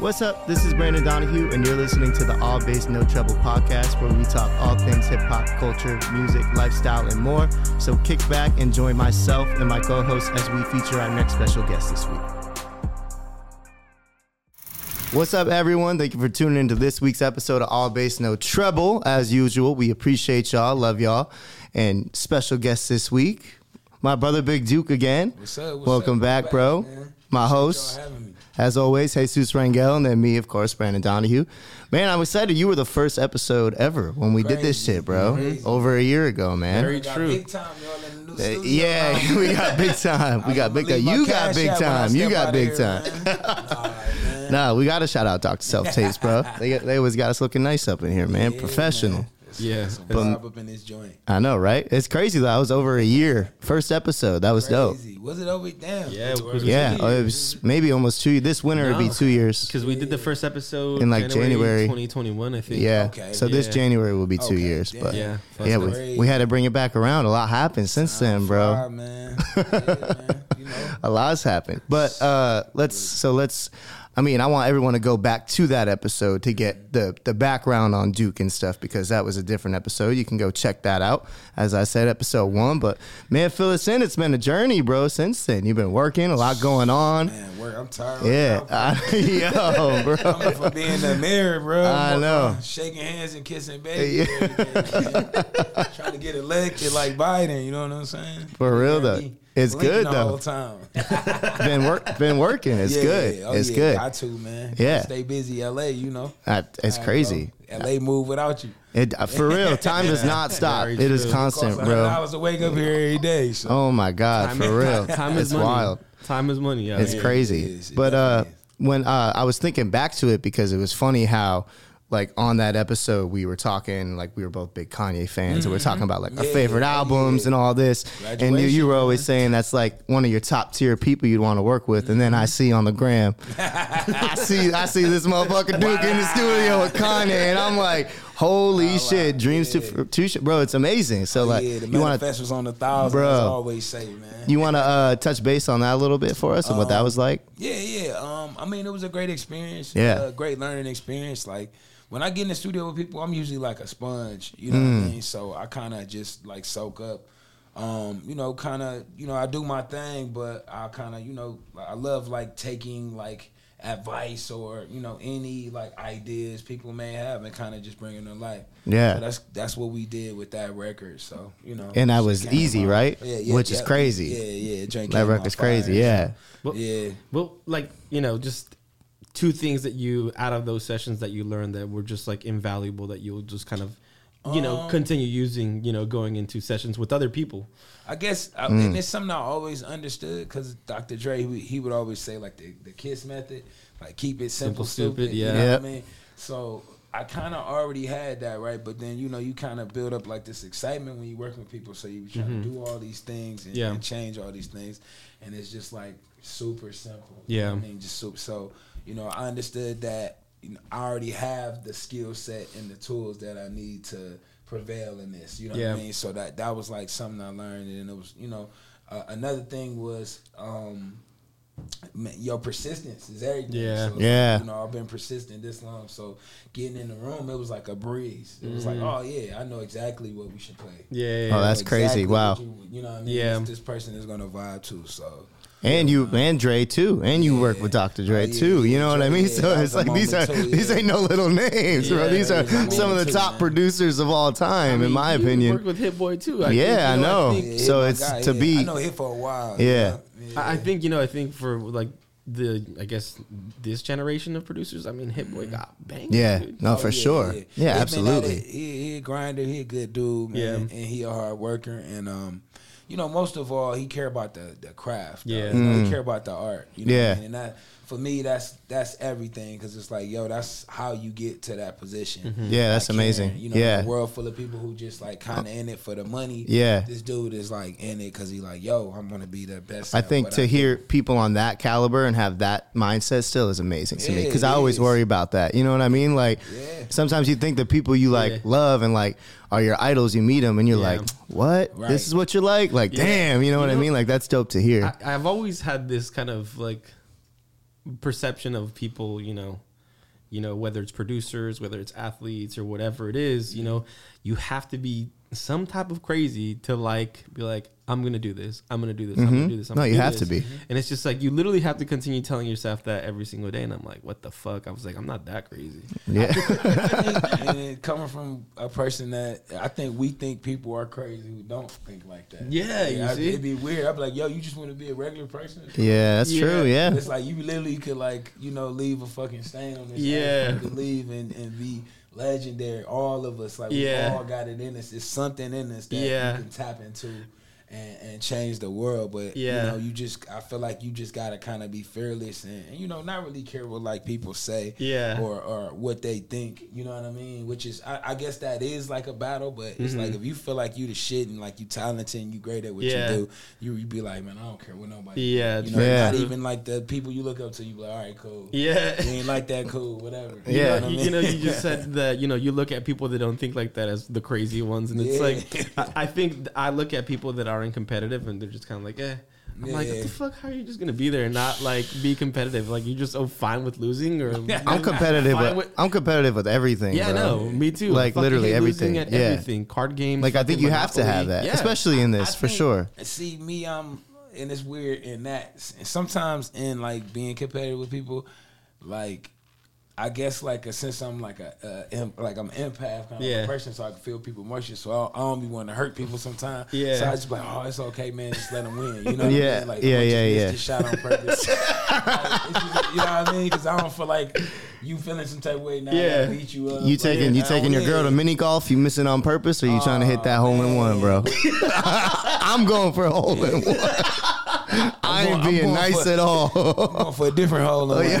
What's up? This is Brandon Donahue, and you're listening to the All Bass No Treble podcast, where we talk all things hip hop, culture, music, lifestyle, and more. So kick back and join myself and my co host as we feature our next special guest this week. What's up, everyone? Thank you for tuning into this week's episode of All Bass No Treble. As usual, we appreciate y'all, love y'all, and special guest this week, my brother Big Duke again. What's up? What's Welcome up? back, bro. man. My Appreciate host. Y'all having me. As always, Jesus Rangel, and then me, of course, Brandon Donahue. Man, I'm excited. You were the first episode ever when we did this shit, bro. crazy. Over a year ago, man. Very We got true. Big time, y'all in the new Uh, yeah, we got big time. We got big time. You got big app when I time. You got big here, time. man. All right, man. Nah, we got to shout out Dr. Self Tapes, bro. They, they always got us looking nice up in here, man. Yeah, Professional. man. It's- Yeah. it's vibe up in this joint. I know, right? It's crazy though. I was over a year. First episode. That was dope. Was it over? Damn. Yeah, it was- Yeah, two oh, it was maybe almost two. This winter would be two years. Because we did the first episode In, like, January. 2021, I think. Yeah. Okay. So this January will be two Okay, years. damn. But Yeah. yeah, we, we had to bring it back around. A lot happened since then, bro. Fire, man. Yeah, man. You know. A lot's happened. But uh let's so let's I mean, I want everyone to go back to that episode to get the the background on Duke and stuff because that was a different episode. You can go check that out. As I said, episode one. But man, fill us in. It's been a journey, bro, since then. You've been working, a lot going on. Man, work. I'm tired. Yeah. I, yo, bro. Coming from being in the mirror, bro. I know. Shaking hands and kissing baby. Trying to get elected like Biden. You know what I'm saying? For real, though. Me It's blinking good, the though. whole time. been work been working. It's Yeah, good. yeah. Oh, it's yeah, good. Got to man. Yeah. Stay busy, LA. You know. Uh, it's I crazy. know. LA move without you. It uh, for real. Time does not stop. Very It is true. constant, bro. I was awake up here every day. So. Oh my god, Time, for real. Time it's is money. wild. Time is money. Yeah. It's Yeah, crazy. it is. It but uh, when uh, I was thinking back to it because it was funny how. Like on that episode, we were talking like we were both big Kanye fans, and we are talking about like our Mm-hmm. Favorite yeah, albums yeah. and all this. And you, you were always saying that's like one of your top tier people you'd want to work with. And then Mm-hmm. I see on the gram, I see I see this motherfucker Duke in the studio with Kanye, and I'm like, holy shit, dreams yeah. to to bro. It's amazing. So like, yeah, the you want to on the thousand. Bro. Always say, man. you want to uh, touch base on that a little bit for us and what that was like? Yeah, yeah. Um, I mean, it was a great experience. Yeah. uh, great learning experience. Like when I get in the studio with people, I'm usually like a sponge. You know Mm. what I mean? So I kind of just like soak up. Um, you know, kind of, you know, I do my thing, but I kind of, you know, I love like taking like advice or you know any like ideas people may have and kind of just bringing them to life. Yeah. So that's that's what we did with that record. So you know, And that was Eazy, out. right? Yeah, yeah, Which is crazy. Yeah, yeah. Drink That came out record's fire, crazy. so- Yeah. Well, Yeah. well, like, you know, just two things that you, out of those sessions that you learned that were just like invaluable that you'll just kind of, you know, Um, continue using, you know, going into sessions with other people. I guess, I, Mm. and it's something I always understood because Dr. Dre, he, would- he would always say like the, the KISS method, like keep it simple, Simple, stupid, stupid. You yeah. know Yep. what I mean? So I kind of already had that, right? But then, you know, you kind of build up like this excitement when you're working with people. So you trying to do all these things and, Yeah. and change all these things. And it's just like super simple. Yeah. You know I mean, just super. So, you know, I understood that you know, I already have the skill set and the tools that I need to prevail in this. You know Yeah. what I mean? So that that was like something I learned, and it was you know uh, another thing was um, man, your persistence is everything. Yeah. So, Yeah. You know I've been persistent this long, so getting in the room it was like a breeze. It was Mm-hmm. like oh yeah, I know exactly what we should play. Yeah. Oh, that's Know crazy. Wow. You, you know what I mean? Yeah. This, this person is gonna vibe too. So. And you and Dre too, and you work with Dr. Dre Oh, yeah, too. You yeah, know what I mean? yeah, so it's like these are moment too, these ain't no little names, bro. These are that was a some of the moment top man. producers of all time, in my you opinion. Worked with Hit Boy too. I Yeah, think, I you know. think- So my it's to yeah. be- I know him for a while. Yeah. you? I I think you know. I think for like the, I guess this generation of producers. I mean, Hit Boy got banged. Yeah, dude. no, Oh, for yeah, sure. yeah. Yeah, absolutely. He, he a grinder. He a good dude, man. Yeah. And he a hard worker. And um, you know, most of all, he care about the the craft. though. Yeah. you know, Mm. he care about the art. You know Yeah. what I mean? and that for me, that's that's everything because it's like, yo, that's how you get to that position. Mm-hmm. Yeah, that's Like, amazing. You know, Yeah. a world full of people who just like kind of in it for the money. Yeah. this dude is like in it because he like, yo, I'm gonna be the best. I think to I do. hear people on that caliber and have that mindset still is amazing to me because I always is. worry about that. You know what I mean? Like Yeah. sometimes you think the people you like Yeah. love and like are your idols. You meet them and you're Yeah. like, what? Right. This is what you're like? Like, Yeah. damn. You know what You I mean? Like that's dope to hear. I, I've always had this kind of like perception of people, you know, you know, whether it's producers, whether it's athletes or whatever it is, you know, you have to be some type of crazy to like be like, I'm gonna do this, I'm gonna do this, I'm gonna do this. I'm Mm-hmm. No, gonna you do have this. to be. And it's just like you literally have to continue telling yourself that every single day. And I'm like, what the fuck? I was like, I'm not that crazy. Yeah. and it coming from a person that I think we think people are crazy who don't think like that. Yeah, you I- see? it'd be weird. I'd be like, yo, you just want to be a regular person. yeah, that's Yeah. true. Yeah. It's like you literally could like you know leave a fucking stain on this. Yeah. You could leave and, and be legendary. All of us, like Yeah. we all got it in us. It's something in us that Yeah. you can tap into. And, and change the world, but Yeah. you know, you just I feel like you just gotta kind of be fearless and, and, you know not really care what like people say, Yeah. or or what they think. You know what I mean? Which is I, I guess that is like a battle, but it's like if you feel like you the shit and like you talented and you great at what Mm-hmm. Yeah. you do, you you be like, man, I don't care what nobody. Yeah, you know, Yeah. not even like the people you look up to. You be like, all right, cool. Yeah. you ain't like that, cool, whatever. You Yeah. know what I you, mean? you know, you just said that you know you look at people that don't think like that as the crazy ones, and it's like I, I think I look at people that aren't competitive, and they're just kind of like, eh. I'm like, what Yeah. the fuck? How are you just gonna be there and not like be competitive? Like you just so fine with losing, or I'm competitive. With, with- I'm competitive with everything. yeah, bro. no, me too. Like, literally everything. At Yeah. everything, card games. Like I think fucking you have to have that, Yeah. especially in I this for think- sure. See me, um, and it's weird in that. And sometimes in like being competitive with people, like I guess like a, since I'm like a, a like I'm an empath kind of Yeah. a person, so I can feel people emotions. So I, I don't be wanting to hurt people sometimes. Yeah. So I just be like, oh, it's okay, man. Just let them win. You know? What Yeah, I mean? Like, yeah, yeah, yeah. This shot on purpose. Like, just- you know what I mean? Because I don't feel like you feeling some type of way now. Yeah. Beat you up. You Like, taking you I taking your girl to mini golf? You missing on purpose, or you trying to hit that oh, hole in one, bro? I'm going for a hole in one. I ain't going- being nice for- at all. I'm going for a different hole. Oh, in one.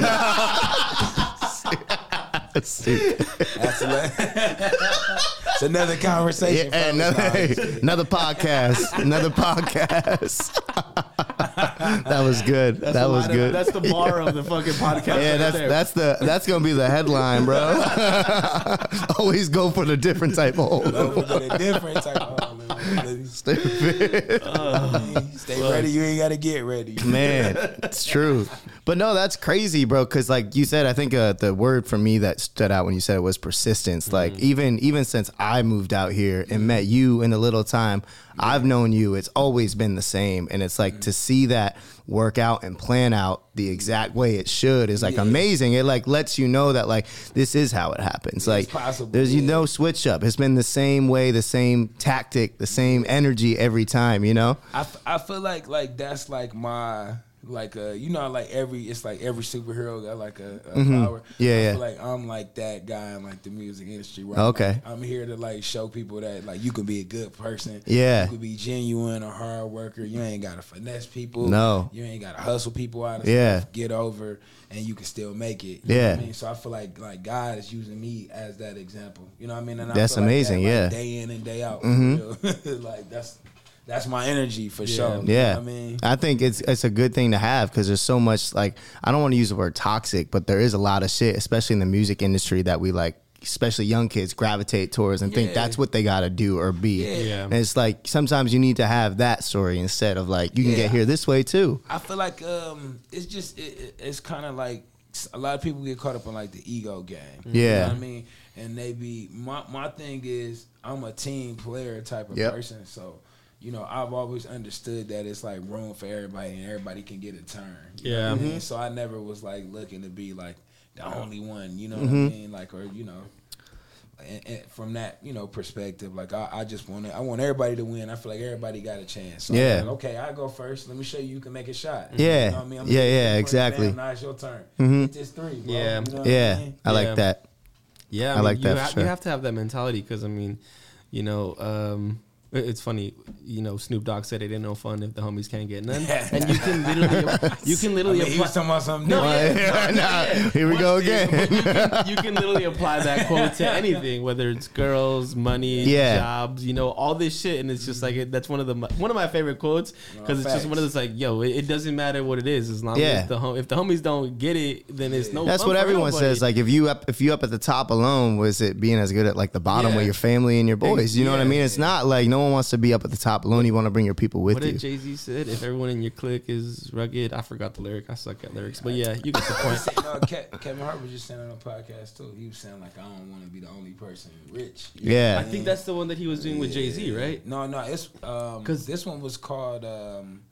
That's it. That's a, it's another conversation. Yeah, fellas. another, Nah, I'm just hey, another podcast. Another podcast. that was good. That's that a was lot of- good. that's the bar of the fucking podcast. yeah, right that's there. that's the that's gonna be the headline, bro. Always go for the different type of hole. Go for the different type of hole in one. Stupid. Stay ready. You ain't got to get ready. Man, it's true. But no, that's crazy, bro. Because like you said, I think uh, the word for me that stood out when you said it was persistence. Like mm-hmm. even even since I moved out here and mm-hmm. met you in a little time, I've known you. It's always been the same, and it's like to mm-hmm. see that work out and plan out the exact way it should is like Yeah. amazing. It like lets you know that like this is how it happens. like possible, there's you yeah. no switch up. It's been the same way, the same tactic, the same energy every time. You know. I, f- I feel like like that's like my like uh you know like every it's like every superhero got like a, a power. Mm-hmm. Yeah, I yeah. feel like I'm like that guy in like the music industry. Where Okay. I'm, I'm here to like show people that like you can be a good person. Yeah. You can be genuine, a hard worker. You ain't gotta finesse people. No. You ain't gotta hustle people out of Yeah. stuff. Get over and you can still make it. You know Yeah. I mean? So I feel like like God is using me as that example. You know what I mean? And That's feel like amazing, that, like, yeah. Day in and day out. for real. like that's that's my energy for sure. You know Yeah, what I mean, I think it's it's a good thing to have because there's so much like I don't want to use the word toxic, but there is a lot of shit, especially in the music industry, that we like, especially young kids gravitate towards and think that's what they got to do or be. Yeah. Yeah. And it's like sometimes you need to have that story instead of like you can Yeah. get here this way too. I feel like um, it's just it, it- it's kind of like a lot of people get caught up in like the ego game. you Yeah. know what I mean, and they be my my thing is I'm a team player type of Yep. person, so. You know, I've always understood that it's like room for everybody and everybody can get a turn. You know Yeah. what I Mm-hmm. mean? So I never was like looking to be like the only one, you know Mm-hmm. what I mean? Like, or, you know, and, and from that you know perspective, like I, I just want I want everybody to win. I feel like everybody got a chance. So I'm Yeah. like, okay, I go first. Let me show you you can make a shot. Yeah. You know what I mean? I'm Yeah, yeah, exactly. Bam, now it's your turn. Mhm. Hit this three. Bro. Yeah. You know Yeah, I mean? I Yeah. like that. Yeah, I I, mean, like you that ha- sure. You have to have that mentality because I mean, you know, um, it- it's funny. You know, Snoop Dogg said it ain't no fun if the homies can't get none, and you can literally, you can I literally mean, he apply. was talking about something No, different. yeah, no, Nah, yeah. here we go again. You can, you can literally apply that quote to anything, whether it's girls, money, Yeah. jobs, you know, all this shit, and it's just like it, that's one of the one of my favorite quotes because it's just one of those like, yo, it, it doesn't matter what it is as long Yeah. as the hom- if the homies don't get it, then it's no. That's fun what for everyone nobody. says. Like if you up if you up at the top alone, was it being as good at like the bottom Yeah. with your family and your boys? You know what I mean? It's not like no one wants to be up at the top alone. You want to bring your people with you. What you. did Jay Z said? If everyone in your clique is rugged, I forgot the lyric. I suck at lyrics, but yeah, you get the point. Saying, no, Ke- Kevin Hart was just saying on a podcast too. He was saying like, I don't want to be the only person rich. You know Yeah. I think that's the one that he was doing with Jay Z, right? No, no, it's um 'Cause- because this one was called um,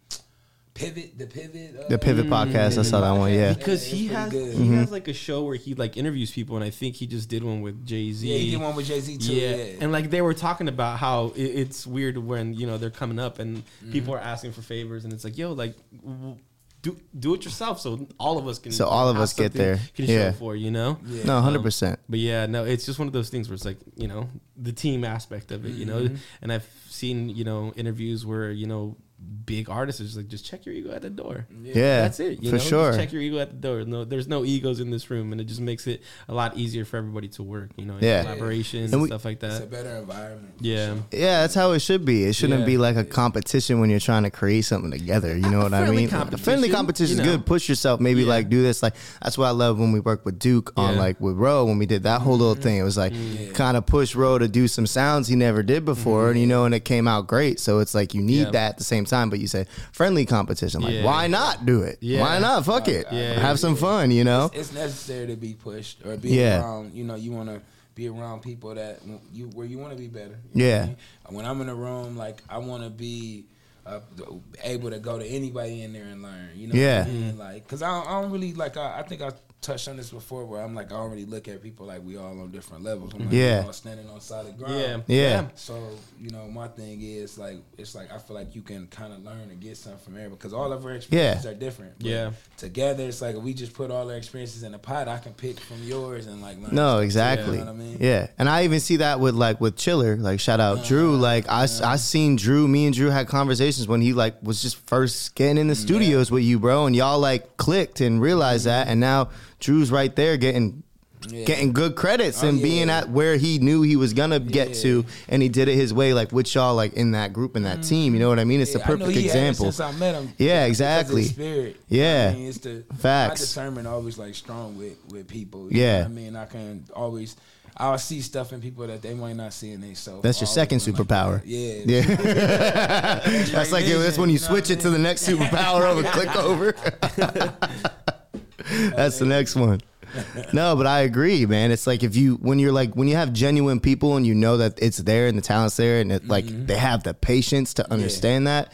Pivot. The Pivot. Uh, the Pivot podcast. I saw that one. Yeah. Because Yeah, he has good. he Mm-hmm. has like a show where he like interviews people, and I think he just did one with Jay Z. Yeah, he did one with Jay Z too. Yeah. Yeah, and like they were talking about how it, it's weird when you know they're coming up and Mm-hmm. people are asking for favors, and it's like, yo, like, w- do do it yourself, so all of us can. So all of us get there. Can Yeah. show for you know. Yeah. No, hundred percent. But yeah, no, it's just one of those things where it's like you know the team aspect of it, you know. Mm-hmm. And I've seen you know interviews where you know big artists just like just check your ego at the door. Yeah, That's it. You for know? sure. Just check your ego at the door. No, there's no egos in this room, and it just makes it a lot easier for everybody to work. You know, in Yeah. collaboration And and, we- stuff like that. It's a that. better environment. Yeah. sure. Yeah, that's how it should be. It shouldn't Yeah. be like a competition when you're trying to create something together. You know what I mean? A competition, friendly competition you is good. Push yourself. Maybe Yeah. like do this. Like that's what I love when we worked with Duke on like with Ro when we did that whole little thing. It was like Mm. kind of push Ro to do some sounds he never did before, and you know, and it came out great. So it's like you need Mm-hmm. Yeah. that at the same time. But you say friendly competition. Like Yeah. why not do it? Yeah. Why not? Fuck it. Yeah. Have some fun. You know? It's necessary to be pushed or be Yeah. around. You know, you want to be around people that you where you want to be better. Yeah. I mean? When I'm in a room, like I want to be. Uh, able to go to anybody in there and learn, you know. Yeah. what I mean? like, cause I don't, I don't really like. I, I think I touched on this before, where I'm like, I don't look at people like we all on different levels. I'm like, Yeah. we all standing on solid ground. Yeah. Yeah. So you know, my thing is like it's like I feel like you can kind of learn and get something from everybody because all of our experiences are different. But Yeah. Together, it's like if we just put all our experiences in a pot. I can pick from yours and like learn. No, stuff, exactly. You know what I mean? Yeah, and I even see that with like with Chiller. Like shout out Drew. Like I I seen Drew. Me and Drew had conversations when he like was just first getting in the studios with you, bro, and y'all like clicked and realized that, and now Drew's right there getting. Yeah. Getting good credits Oh, and yeah. being at where he knew he was gonna get to, and he did it his way, like with y'all, like in that group and that mm. team. You know what I mean? It's the I perfect he had it example. Since I met him. Yeah, exactly. spirit. Yeah. I mean, it's the Facts. My discernment always like strong with with people. you Yeah. know I mean, I can always. I'll see stuff in people that they might not see in themselves. That's your second been like superpower. yeah. Yeah, that's like that's when you you know switch I it to the next superpower over, click over. that's the next one. No, but I agree, man. It's like if you when you're like when you have genuine people and you know that it's there and the talent's there and it, like Mm-hmm. they have the patience to understand that,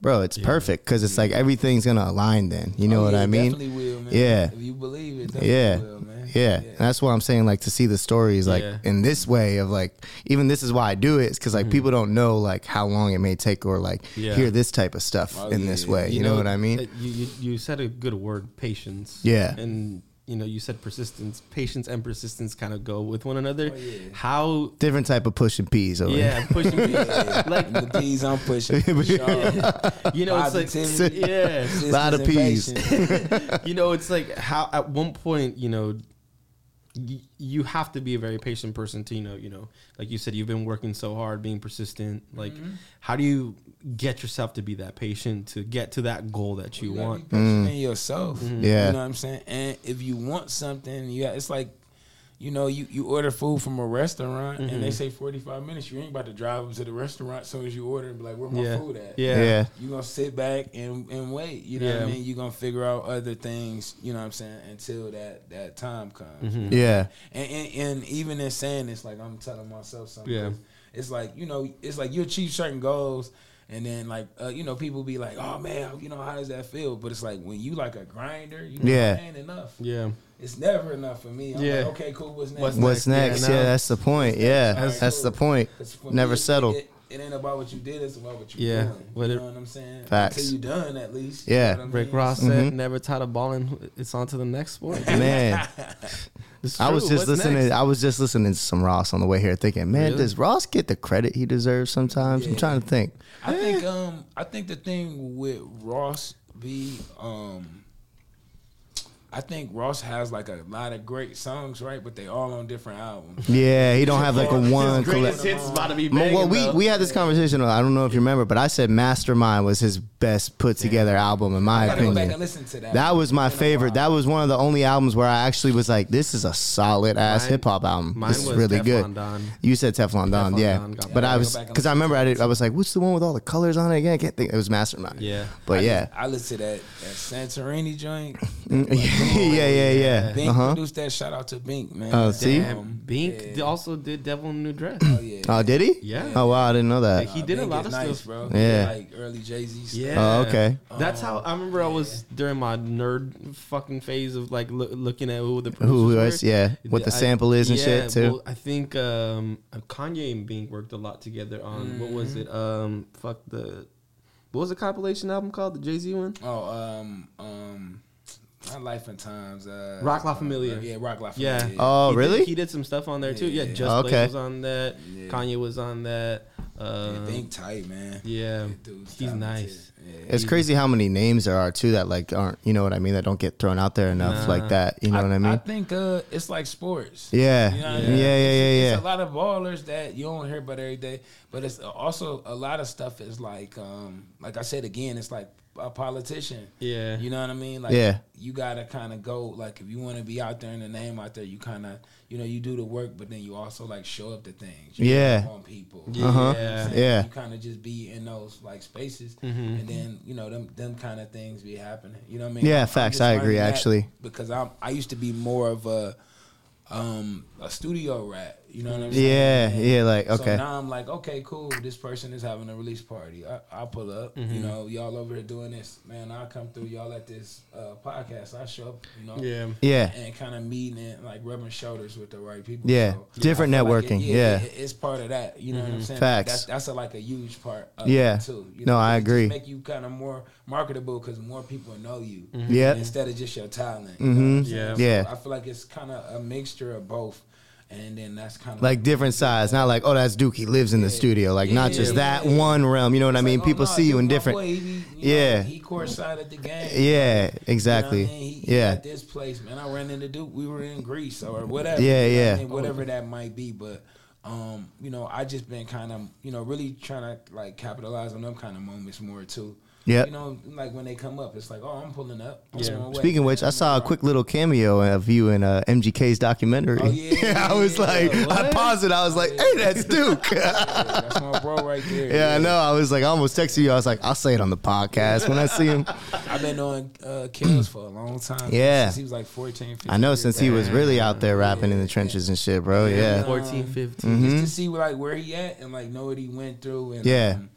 bro. It's perfect because it's like everything's gonna align. Then you know Oh, what yeah, I mean? Definitely will, man. Yeah. If you believe it, definitely Yeah. will, man. Yeah. And that's what I'm saying. Like to see the stories like Yeah. in this way of like even this is why I do it. It's because Mm-hmm. like people don't know like how long it may take or like Yeah. hear this type of stuff Oh, in this way. You, know, what I mean? You, you you said a good word, patience. Yeah. and you know you said persistence, patience and persistence kind of go with one another. Oh, yeah. How? Different type of pushing peas over Yeah, pushing me. like the peas I'm pushing. for sure. you know, it's like Positivity. yeah. Lot of Persistence peas. you know, it's like how at one point, you know, y- you have to be a very patient person to, you know, you know, like you said, you've been working so hard, being persistent. Like, Mm-hmm. how do you get yourself to be that patient to get to that goal that you You want? be patient in yourself. Mm. Yeah. You know what I'm saying? And if you want something, you got, it's like, you know, you, you order food from a restaurant and Mm-hmm. they say 45 minutes. You ain't about to drive up to the restaurant as soon as you order and be like, where my Yeah. food at? Yeah. Yeah. You're going to sit back and, and wait. You know what I mean? You're going to figure out other things, you know what I'm saying, until that, that time comes. Mm-hmm. Yeah. And, and, and even in saying this, like I'm telling myself something. Yeah. It's like you know, it's like you achieve certain goals, and then like uh, you know, people be like, "Oh man, you know, how does that feel?" But it's like when you like a grinder, you Yeah. ain't enough. Yeah. It's never enough for me. I'm Yeah. like, okay, cool. What's next? What's What's next? next? Yeah, Yeah, that's the point. Yeah, Alright, that's the cool. point. 'Cause for Never me, settle. It, it ain't about what you did; it's about what you Yeah. doing. What you it- know what I'm saying? Facts. Until you done, at least. Yeah. You know Rick mean? Ross said, "Never tired of balling. It's on to the next sport." Man, I was just What's listening. next? I was just listening to some Ross on the way here, thinking, man, Really? does Ross get the credit he deserves sometimes? I'm trying to think. I think um I think the thing with Ross be um I think Ross has like a lot of great songs, right? But they all on different albums. Yeah, he don't have like a His one. Greatest Collect- hits about to be well, we though. we had this conversation. I don't know if you remember, but I said Mastermind was his best put together album in my I gotta go back opinion. and listen to that. That was my It's been a favorite. That was one of the only albums where I actually was like, "This is a solid ass hip hop album. mine This is really Teflon good." Don. You said Teflon Don, Teflon yeah. Don got but me. I was go back and because I remember I, did, I was like, "What's the one with all the colors on it?" Again, I can't think. It was Mastermind. Yeah. but I yeah, just- I listened to that, that Santorini joint. Mm, yeah, yeah, yeah, yeah. Bink Uh huh. produced that. Shout out to Bink, man. Oh, see? Damn, Bink yeah. also did Devil in a New Dress. Oh yeah. Oh, did he? Yeah. Oh wow, I didn't know that. He did a Bink lot of nice, stuff. bro. Yeah. like early Jay Z. Yeah. Oh, okay. That's how I remember I was during my nerd fucking phase of like loo- looking at who the producers Who were. was? Yeah, what the I- sample is and yeah, shit too. Well, I think um, Kanye and Bink worked a lot together on what was it? Um, fuck the what was the compilation album called? The Jay Z one. Oh, um, um, not Life and Times. Uh, Roc La Familia. uh, yeah, Roc La Yeah. Oh, He did- really? he did some stuff on there too. Yeah, Yeah. Just Okay. Blaze was on that. Yeah. Kanye was on that. Uh, yeah, Bink tight, man. yeah, That dude's he's nice. Yeah. It's crazy how many names there are too that like aren't you know what I mean that don't get thrown out there enough Nah. like that. You know what I mean? I think uh, it's like sports. Yeah, You know what I yeah, mean? yeah, yeah, It's, yeah. it's a lot of ballers that you don't hear about every day, but it's also a lot of stuff is like, um, like I said again, it's like a politician. Yeah. You know what I mean? Like, Yeah. you gotta kind of go. Like, if you want to be out there in the name out there, you kind of, you know, you do the work, but then you also like show up to things. You Yeah. show up on people. Yeah. Uh-huh. Yeah. Yeah. You kind of just be in those like spaces, Mm-hmm. and then you know them them kind of things be happening. You know what I mean? Yeah, I'm- I'm facts. I agree, actually. because I'm I used to be more of a um a studio rat. You know what I'm Yeah, saying? yeah, like, okay. So okay. now I'm like, okay, cool. This person is having a release party. I, I'll pull up. Mm-hmm. You know, y'all over here doing this, man. I'll come through. Y'all at this uh, podcast. I show up. You know, Yeah. Yeah, and kind of meeting and like rubbing shoulders with the right people. Yeah. So, Different I feel like networking, it- yeah. it- it's part of that. You know what I'm saying? Facts. That's that's a, like a huge part. Of Yeah. it too. You No, I it just agree. Make you kind of more marketable because more people know you. Yep. Instead of just your talent. You know what I'm Mhm. Yeah. So Yeah. I feel like it's kind of a mixture of both, and then that's kind of like different sides. Not like oh that's Duke. He lives in the studio. Like not just yeah, that yeah. one realm. You know what I mean? like, oh, People no, see you in different. boy, he, you Yeah. know, he courtside at the game. Yeah, You exactly. know what I mean? He, Yeah. This place, man. I ran into Duke. We were in Greece or whatever. Yeah, you know yeah. I mean? Whatever that might be, but. Um, you know, I just been kind of, you know, really trying to like capitalize on them kind of moments more too. Yep. You know, like when they come up, it's like, oh, I'm pulling up. I'm Yeah. on my way. Speaking of which, I saw a quick little cameo of you in uh, MGK's documentary. Oh, yeah, I was yeah, like, I paused it. I was like, hey, that's Duke. Yeah, that's my bro right there. Yeah, I know. I was like, I almost texted you. I was like, I'll say it on the podcast when I see him. I've been on uh, Kills for a long time. Yeah. Since he was like 14, 15. I know years since he was really out there rapping in the trenches and shit, bro. Yeah. 14, 15. Mm-hmm. just to see like where he at and like know what he went through and Yeah. um,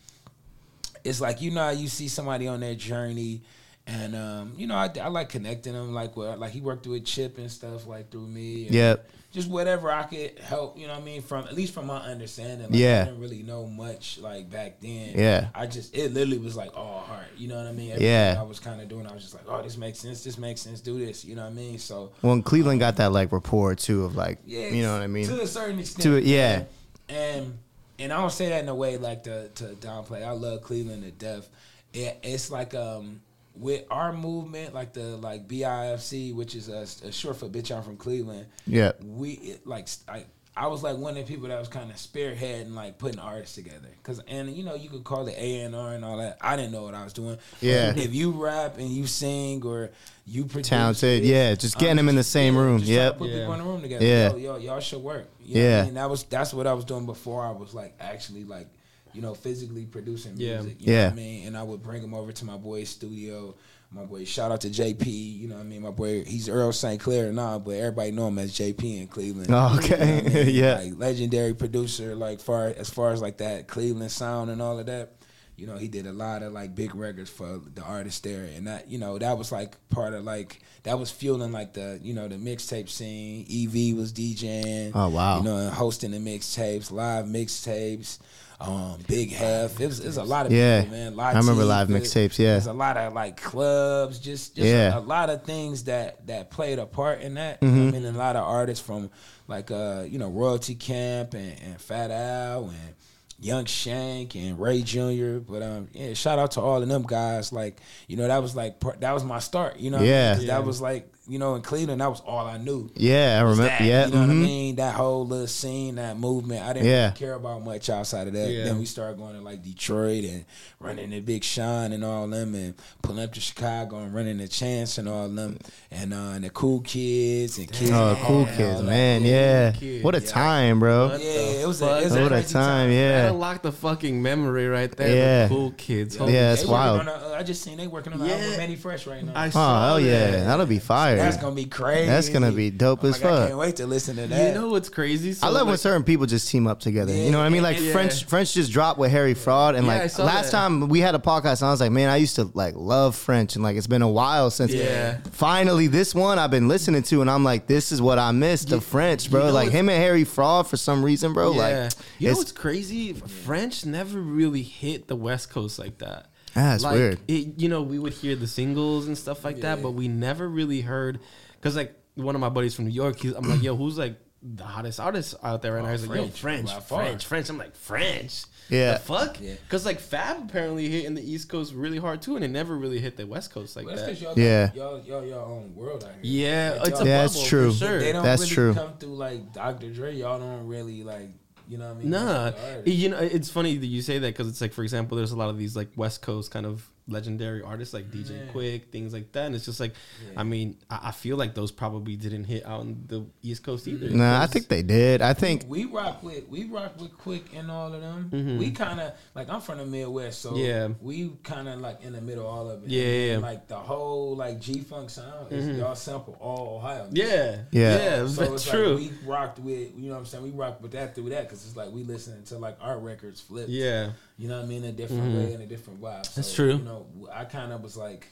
it's like you know how you see somebody on their journey and um, you know I, I like connecting them like where like he worked with Chip and stuff like through me and Yep. just whatever I could help you know what I mean from at least from my understanding like, Yeah. I didn't really know much like back then Yeah. I just it literally was like all heart you know what I mean Yeah. I was kind of doing I was just like oh this makes sense this makes sense do this you know what I mean so when and Cleveland got that like rapport too of like, yeah, you know what I mean? To a certain extent. To it- yeah. And and I don't say that in a way like to to downplay. I love Cleveland to death. It, it's like um with our movement, like the like BIFC, which is a, a short for bitch I'm from Cleveland. Yeah. We it, like I. I was like one of the people that was kind of spearheading, like putting artists together. Cause and you know you could call it A and R and all that. I didn't know what I was doing. Yeah. If you rap and you sing or you produce, Talented, it, yeah, just getting I'm them in the same yeah, room. just Yep. Put Yeah. people in the room together. Yeah. Yo, yo, y'all should work. You know Yeah. what I mean? That was that's what I was doing before I was like actually like, you know, physically producing Yeah. music. You Yeah. know what I mean? And I would bring them over to my boy's studio. My boy, shout out to JP. You know what I mean? My boy, he's Earl St. Clair now, but everybody know him as JP in Cleveland. Oh, okay. You know I mean? Yeah. Like legendary producer, like far as far as like that Cleveland sound and all of that. You know, he did a lot of like big records for the artists there, and that you know that was like part of like that was fueling like the you know the mixtape scene. Ev was DJing. Oh, wow. You know, and hosting the mixtapes, live mixtapes. Um, Big Hef. It was, it was a lot of Yeah. people, man. I remember Latif, live mixtapes, yeah. There's a lot of like clubs, just, just Yeah. a, a lot of things that that played a part in that. You know what Mm-hmm. I mean, and a lot of artists from like uh, you know, Royalty Camp and, and Fat Al and Young Shank and Ray Jr. But um, yeah, shout out to all of them guys. Like, you know, that was like that was my start. You know, what I mean? Yeah. that was like you know, in Cleveland, that was all I knew. Yeah, I remember. That, Yeah, you know what I mhm. mean. That whole little scene, that movement. I didn't Yeah. really care about much outside of that. Yeah. Then we started going to like Detroit and running the Big Sean and all them, and pulling up to Chicago and running the Chance and all them, and uh, and the Cool Kids and Kids. Oh, and cool all kids, that. man. Yeah, Kids. what a Yeah. time, bro. What Yeah, it was a, fuck? it was What a crazy time, That yeah. unlocked the fucking memory right there. Yeah. The cool kids. Yeah, Holy Yeah, it's wild. a- uh, I just seen they working on the Yeah. album Mannie Fresh right now. I Oh saw hell yeah, that'll be fire. That's gonna be crazy. That's gonna be dope oh I'm as like, I fuck. can't wait to listen to that. You know what's crazy? So, I love when certain people just team up together. you know what I mean? Like Yeah. French, French just dropped with Harry Fraud, and like saw last that. time we had a podcast, and I was like, man, I used to like love French, and like it's been a while since. Yeah. Finally, this one I've been listening to, and I'm like, this is what I missed. The French, bro. you know like him and Harry Fraud for some reason, bro. Yeah. Like, you know what's crazy? French never really hit the West Coast like that. Ah, it's like, weird. It, you know, we would hear the singles and stuff like that, but we never really heard. Because like one of my buddies from New York, he's, I'm like, yo, who's like the hottest artist out there right now? He's like, yo, French, French. French, French. I'm like, French. Yeah. The fuck? Yeah. Because like Fab apparently hit in the East Coast really hard too, and it never really hit the West Coast like Well, that's that. because y'all, Yeah. yeah. y'all, y'all, own world out here. Yeah, Like, it's a Yeah, it's bubble true. for sure. They don't That's really true. come through like Dr. Dre. Y'all don't really like, you know what I mean? Nah, That's you know it's funny that you say that because it's like, for example, there's a lot of these like West Coast kind of legendary artists like DJ Yeah. Quik, things like that, and it's just like, I mean, I, I feel like those probably didn't hit out on the East Coast either. nah, I think they did. I think we rock with we rock with Quik and all of them. We kind of like I'm from the Midwest, so Mm-hmm. Yeah. we kind of like in the middle of all of it. Yeah, And yeah. Mm-hmm. like the whole like G Funk sound is y'all sample all Ohio. yeah, Yeah. yeah, So it's true. like we rocked with, you know what I'm saying? We rocked with that through that because it's like we listening to like our records flipped. yeah, You know what I mean? A different way and a different vibe. So, That's true. You know, I kind of was like,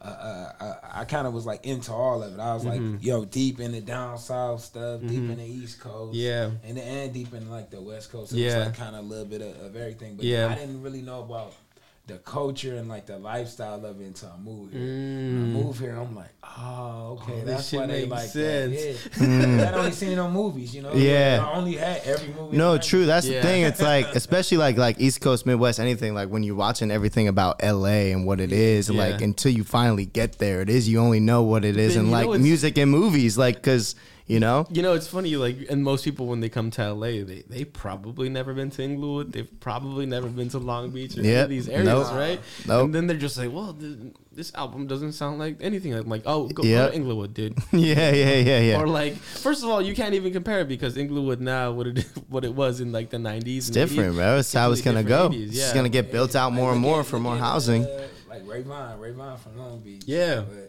uh, uh, I, I kind of was like into all of it. I was like, yo, deep in the down south stuff, deep in the East Coast, Yeah. and and deep in like the West Coast. It Yeah. was like kind of a little bit of, of everything. But Yeah. I didn't really know about the culture and like the lifestyle of it until I moved here. Mm. When I moved here, I'm like, oh, okay, Oh, that's shit why they makes like sense. that. Yeah. I only seen no movies, you know. Yeah. I only had every movie. No, in true. That's Yeah. the thing. It's like, especially like like East Coast, Midwest, anything. Like when you're watching everything about LA and what it is, Yeah. like until you finally get there, it is. You only know what it is, and like music and movies, like because you know. You know, it's funny, like, and most people when they come to LA, they they probably never been to Inglewood. They've probably never been to Long Beach or any Yep. of these areas, Nope. right? Nope. And then they're just like, well, th- this album doesn't sound like anything. I'm like, oh, go, Yep. go to Inglewood, dude. yeah, yeah, yeah, yeah. Or like, first of all, you can't even compare it because Inglewood now, what it what it was in like the 90s. it's different, bro. It's how it's gonna go. It's just gonna get built out more and more for more housing. Uh, like Ray Vaughn, Ray Vaughn from Long Beach. Yeah. but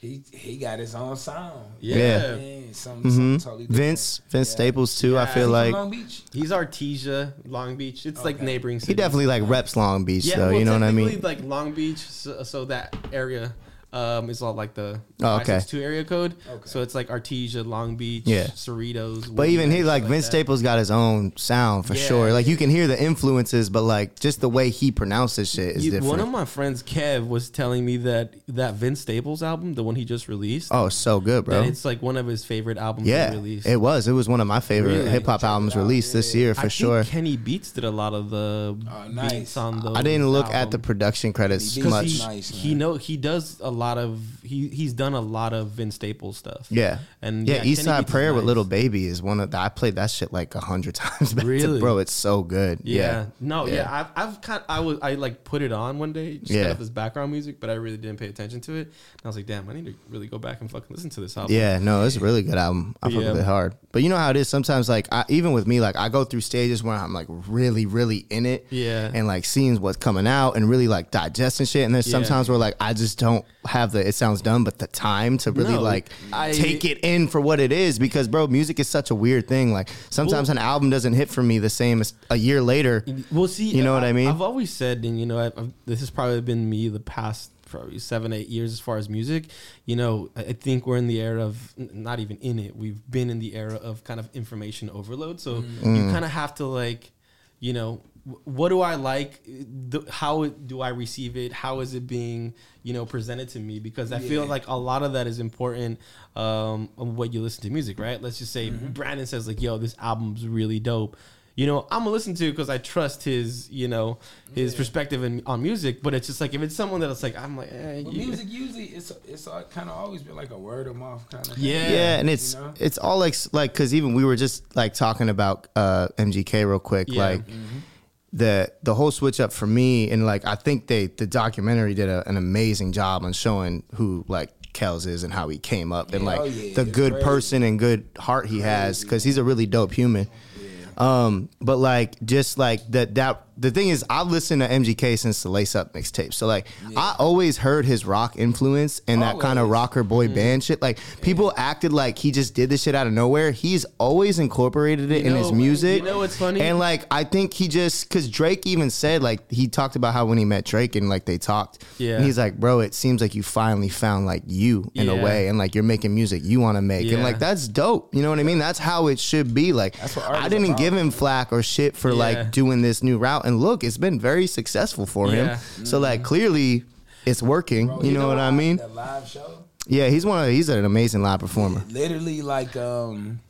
he he got his own sound. Yeah. Yeah. Man, something, hmm something totally. Vince, Vince Yeah. Staples too. I feel He like Long Beach. He's Artesia, Long Beach. It's like Okay. neighboring he definitely like reps Long Beach, Yeah, though. well, you know what I mean? Like Long Beach, so, so that area um, is all like the Oh, okay. two area code. Okay. So it's like Artesia, Long Beach, Yeah. Cerritos. But even he Woodland, like Vince that. Staples got his own sound for Yeah. sure. Like you can hear the influences, but like just the way he pronounces shit is You- different. One of my friends, Kev, was telling me that that Vince Staples album, the one he just released, oh, so good, bro. that it's like one of his favorite albums Yeah, released. it was. It was one of my favorite Really? hip hop albums out. released this Yeah. year I for think sure. Kenny Beats did a lot of the Oh, nice. beats on those. I didn't look at the production credits much. he- He, Nice, he know he does a lot of he he's done a lot of Vince Staples stuff. yeah, and yeah. yeah, East Side Beats is Prayer with. Lil Baby is one of the. I played that shit like a hundred times. Back to- Really? bro. It's so good. Yeah. Yeah, No, yeah. Yeah. I've, I've kind I was I like put it on one day, just Yeah. kind of this background music, but I really didn't pay attention to it. And I was like, damn, I need to really go back and fucking listen to this album. Yeah, no, it's a really good album. I fuck Yeah. with it hard. But you know how it is sometimes like I, even with me like I go through stages where I'm like really really in it. Yeah. And like seeing what's coming out and really like digesting shit and there's sometimes where like I just don't have the it sounds dumb but the time to really No, like I- take it in for what it is because bro music is such a weird thing like sometimes an album doesn't hit for me the same as a year later. Well, see, You know what I mean? I've always said, and you know, I've, I've, this has probably been me the past probably seven, eight years as far as music. You know, I I think we're in the era of n- not even in it. We've been in the era of kind of information overload. So Mm. you kind of have to like, you know, what do I like? The, how do I receive it? How is it being, you know, presented to me? Because I feel like a lot of that is important um, on what you listen to music, right? Let's just say Mm-hmm. Brandon says like, "Yo, this album's really dope." you know, I'm gonna listen to it because I trust his, you know, his perspective in, on music. But it's just like if it's someone that's like, I'm like, eh, But you- music usually it's it's kind of always been like a word of mouth kind of. Yeah. yeah, and it's You know? it's all like like because even we were just like talking about uh MGK real quick, Yeah. like the the whole switch up for me, and like I think they the documentary did a, an amazing job on showing who like Kells is and how he came up and Yeah, like oh, yeah, the good crazy. person and good heart he has because he's a really dope human. Um, but like just like that that the thing is I've listened to MGK since the Lace Up mixtape. So like I always heard his rock influence and that kind of rocker boy band shit. Like people acted like he just did this shit out of nowhere. He's always incorporated it You in know- his music. you know what's funny? And like I think he just cause Drake even said like he talked about how when he met Drake and like they talked. Yeah. And he's like, bro, it seems like you finally found like you in a way and like you're making music you want to make. And like that's dope. You know what I mean? That's how it should be. Like That's what I didn't about. Give him flack or shit for Yeah. like doing this new route. And look, it's been very successful for Yeah. him. So like clearly it's working. Bro, you, know, what I mean? That live show, Yeah, he's one of he's an amazing live performer. literally like um,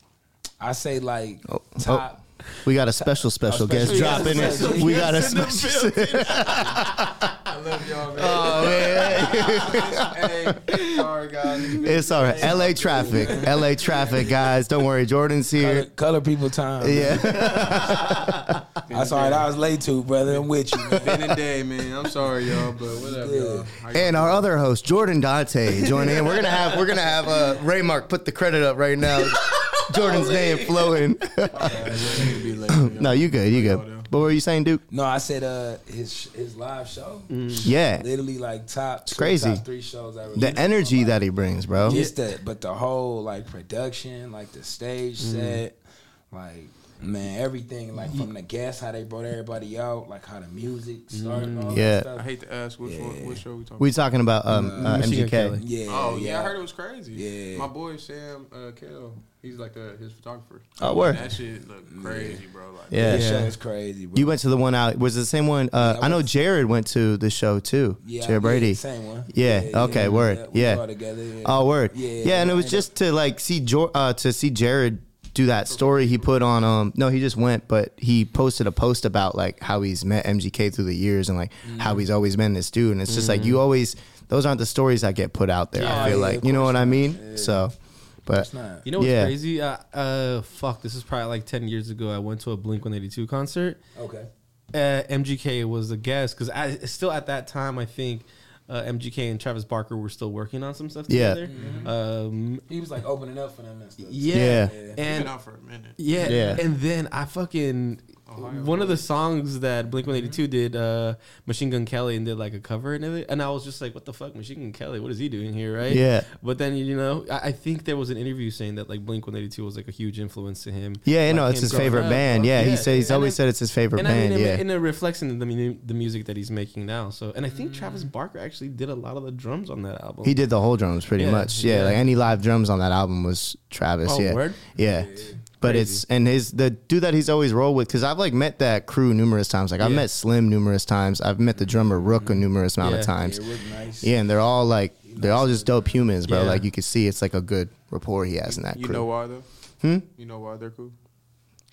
I say like Oh, top. We got a special special guest special dropping guest. it. We got a special. I love y'all, man. Oh man, hey, sorry guys. it's all right. L.A. traffic, L.A. traffic, guys. Don't worry, Jordan's here. color people time. Yeah, That's all right. I was late too, brother. I'm with you. Man. Been a day, man. I'm sorry, y'all, but whatever, y'all. How and our other host, Jordan Dante, joining in. We're gonna have we're gonna have uh, Raymark put the credit up right now. Jordan's name flowing. doing? Need to be late, y'all. no, you good, you good. What were you saying, Duke? No, I said uh his his live show, Yeah, literally like top two, crazy. top three shows I the energy that he brings, bro. just the but the whole like production, like the stage Mm. set, like man, everything like from the guests, how they brought everybody out, like how the music started, and all Yeah. that I hate to ask which one, Yeah. what show we talking. We talking about um, uh, Machine Gun MGK. Yeah, Oh yeah, I heard it was crazy. Yeah. my boy Sam uh, Kell, he's like the, his photographer. Oh, word. That shit look crazy, bro. Like, Yeah. That Yeah. show is crazy, bro. You went to the one out. Was the same one? Uh, Yeah, I I know Jared went to the show too. yeah, Jared Brady. yeah, same one. Yeah, okay, word, we yeah. all together. Yeah. Oh, word. Yeah, Yeah, and it was just to like see Jor- uh, to see Jared do that story he put on. Um, no, he just went, but he posted a post about like how he's met MGK through the years and like how Mm-hmm. he's always been this dude. And it's just like you always those aren't the stories that get put out there. Yeah, I feel yeah, like you know what I mean. Yeah. So, but not. You know what's Yeah. crazy? Uh, uh, fuck. This is probably like ten years ago. I went to a Blink One Eighty Two concert. Okay. Uh, MGK was a guest because I still at that time I think uh, MGK and Travis Barker were still working on some stuff Yeah. together. Um, He was like opening up for them and stuff. yeah, Yeah. been and out for a minute. yeah, Yeah. and then I fucking Ohio one of the songs that Blink One Eighty Two did, uh, Machine Gun Kelly, and did like a cover and everything, and I was just like, "What the fuck, Machine Gun Kelly? What is he doing here?" Right? Yeah. But then you know, I, I think there was an interview saying that like Blink One Eighty Two was like a huge influence to him. yeah, you Like know, it's his favorite up, band. bro. Yeah, he said he's And always then- said it's his favorite and band. I mean, yeah, in a reflection of the, the music that he's making now. So, and I think Travis Mm. Barker actually did a lot of the drums on that album. he did the whole drums pretty Yeah, much. Yeah, yeah. like any live drums on that album was Travis. Oh, yeah, word? yeah. But Crazy. it's and his the dude that he's always rolled with because I've like met that crew numerous times. Like I've Yeah. met Slim numerous times. I've met the drummer Rook a numerous amount Yeah. of times. Yeah, nice. Yeah, and they're all like they're all just dope humans, bro. Yeah. Like you can see it's like a good rapport he has in that crew. You crew. know why though? Hmm? You know why they're cool?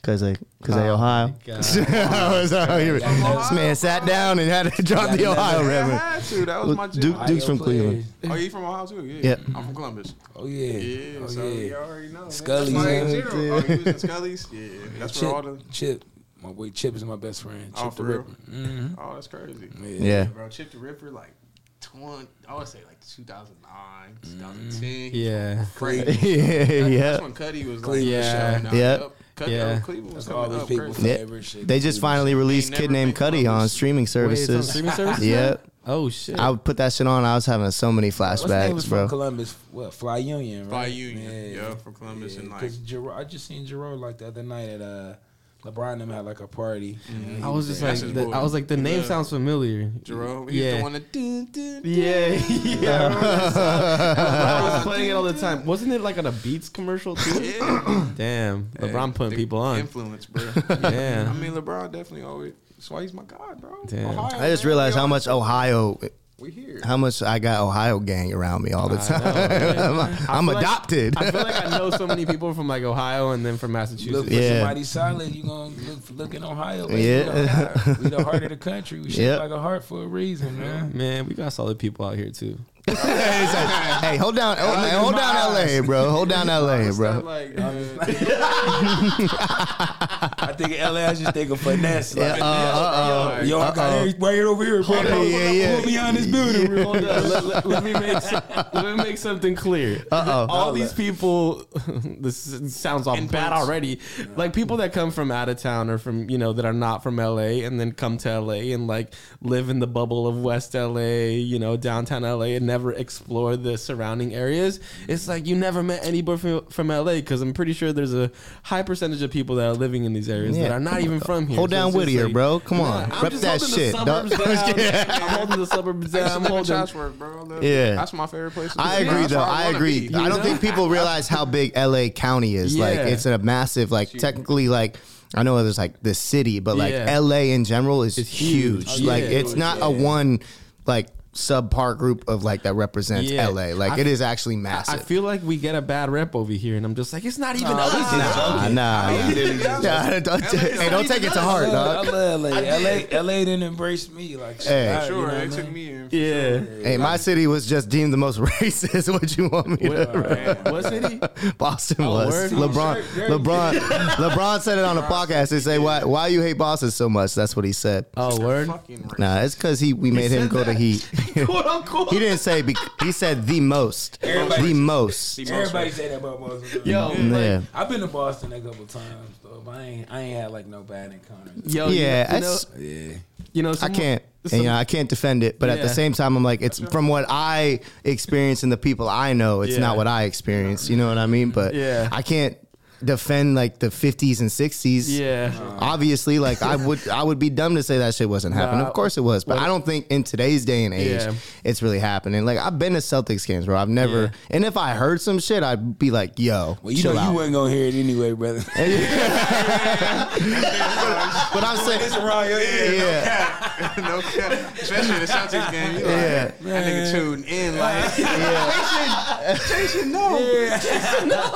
Cause they cause they Oh, Ohio. my God. So he- this man sat down and had to drop the Ohio yeah. I had to. That was my Duke. Duke's from Cleveland. players. Oh, you from Ohio too? Yeah. Yep. I'm from Columbus. Oh yeah. Yeah, oh so yeah. you already know. man. Skully's That's why in in. Oh, you was in Skully's? Yeah, that's Chip, where all the. Chip, my boy Chip is my best friend. Chip Oh, the for real? Ripper. Mm-hmm. Oh, that's crazy. Yeah. Bro, Chip the Ripper, like, 20, I would say like 2009, 2010. Yeah. Crazy. yeah, yeah. That's when Cudi was like, Cleveland Yeah. Yep. Yep. Cudi, Yeah. yeah. Cleveland was all these people crazy. Yeah. favorite shit. They just finally Ain't released Kid Named been Cudi on Columbus. streaming Wait, it's on services. streaming services? Yep. Oh shit. I would put that shit on. I was having so many flashbacks, What's his name was flashbacks, from bro. Columbus? What Fly Union? Right? Fly Union, yeah, yeah from Columbus and, like- because Gerard, I just seen Gerard like the other night at uh LeBron and them had like a party. Mm-hmm. I was just like, the. I was like, the name Yeah. sounds familiar. Jerome, he's yeah. the one that. Dun, dun, dun. Yeah, yeah. I, remember that song. I was playing it all the time. Wasn't it like on a Beats commercial too? Yeah. Damn, LeBron Hey, putting the people on. Influence, bro. Yeah. I mean, LeBron definitely always. That's why he's my god, bro. Damn. Ohio, I just man. realized how much Ohio We here. how much I got Ohio gang around me all the I time. know, man. I I'm feel like- adopted. I feel like I know so many people from like Ohio and then from Look Massachusetts. for Yeah. somebody solid. You gonna look, for, look in Ohio. Baby. Yeah. We, the heart. we the heart of the country. We shaped Yep. like a heart for a reason, man. Man, we got solid people out here too. hey, hold down, hold, Look in hold my down, eyes. LA, bro. Hold down, LA, bro. Like, uh, I think in LA, I just think of finesse. Like, Yeah, uh, uh, uh, Yo, I got uh-oh. Harry right over here, bro. Yeah, yeah, yeah. Pull behind this building, real Hold on, let, let- let me make some, let me make something clear. Uh-oh. All these people, this sounds all bad already. Like people that come from out of town or from you know that are not from LA and then come to LA and like live in the bubble of West LA, you know, downtown LA and never explore the surrounding areas. It's like you never met anybody from, from LA because I'm pretty sure there's a high percentage of people that are living in these areas that Yeah, are not come even from here. Hold So down Whittier, like- bro. Come on, I'm rep that holding shit. The dog. suburbs down. I'm holding the suburbs I used to down. I'm holding. Chatsworth, bro. I Yeah. That's my favorite place. to I live. agree, That's though. where I agree. be. I don't know? think people realize how big LA County is. Like, it's a massive, like, technically, like, I know there's like the city, but like Yeah. LA in general is It's huge. huge. Like, Yeah. it's not a one, like, subpar group of like that represents Yeah. LA. Like, I- it is actually massive. I feel like we get a bad rep over here, and I'm just like, it's not even Nah, us. we just Nah, nah. Yeah, don't, hey, don't take it to heart, I dog. love LA. LA, LA didn't embrace me like shit. Hey. I- you Sure, know what they I took mean? me in. Yeah. Hey, my city was just deemed the most racist. What you want me to? What city? Boston Oh, was. word? LeBron. LeBron. LeBron said it on the podcast. They say, "Why? Why you hate Boston so much?" That's what he said. Oh, word. Fucking. Nah, it's because he we made him said go to that? Heat. Quote unquote. he didn't say. Bec- he said the most. Everybody- the most. Everybody say that about Boston. Yo, Yeah. I've been to Boston a couple times though, but I ain't I ain't had like no bad encounters. Yo, Yeah, know- you know, Yeah. you know, I can't. And, you know, I can't defend it, but at the same time, I'm like, it's from what I experience and the people I know. It's Yeah. not what I experience. You know what I mean? But Yeah. I can't defend like the 50s and 60s. Yeah. Obviously, like I would, I would be dumb to say that shit wasn't happening. Nah, of course it was, but I don't think in today's day and age, Yeah. it's really happening. Like I've been to Celtics games, bro. I've never, Yeah. and if I heard some shit, I'd be like, "Yo, Well, you chill know out." you wasn't gonna hear it anyway, brother. but I'm saying, around your ear. yeah, no cap. Especially the Celtics game. You Yeah. like, that nigga tuned in like yeah. Jason, no.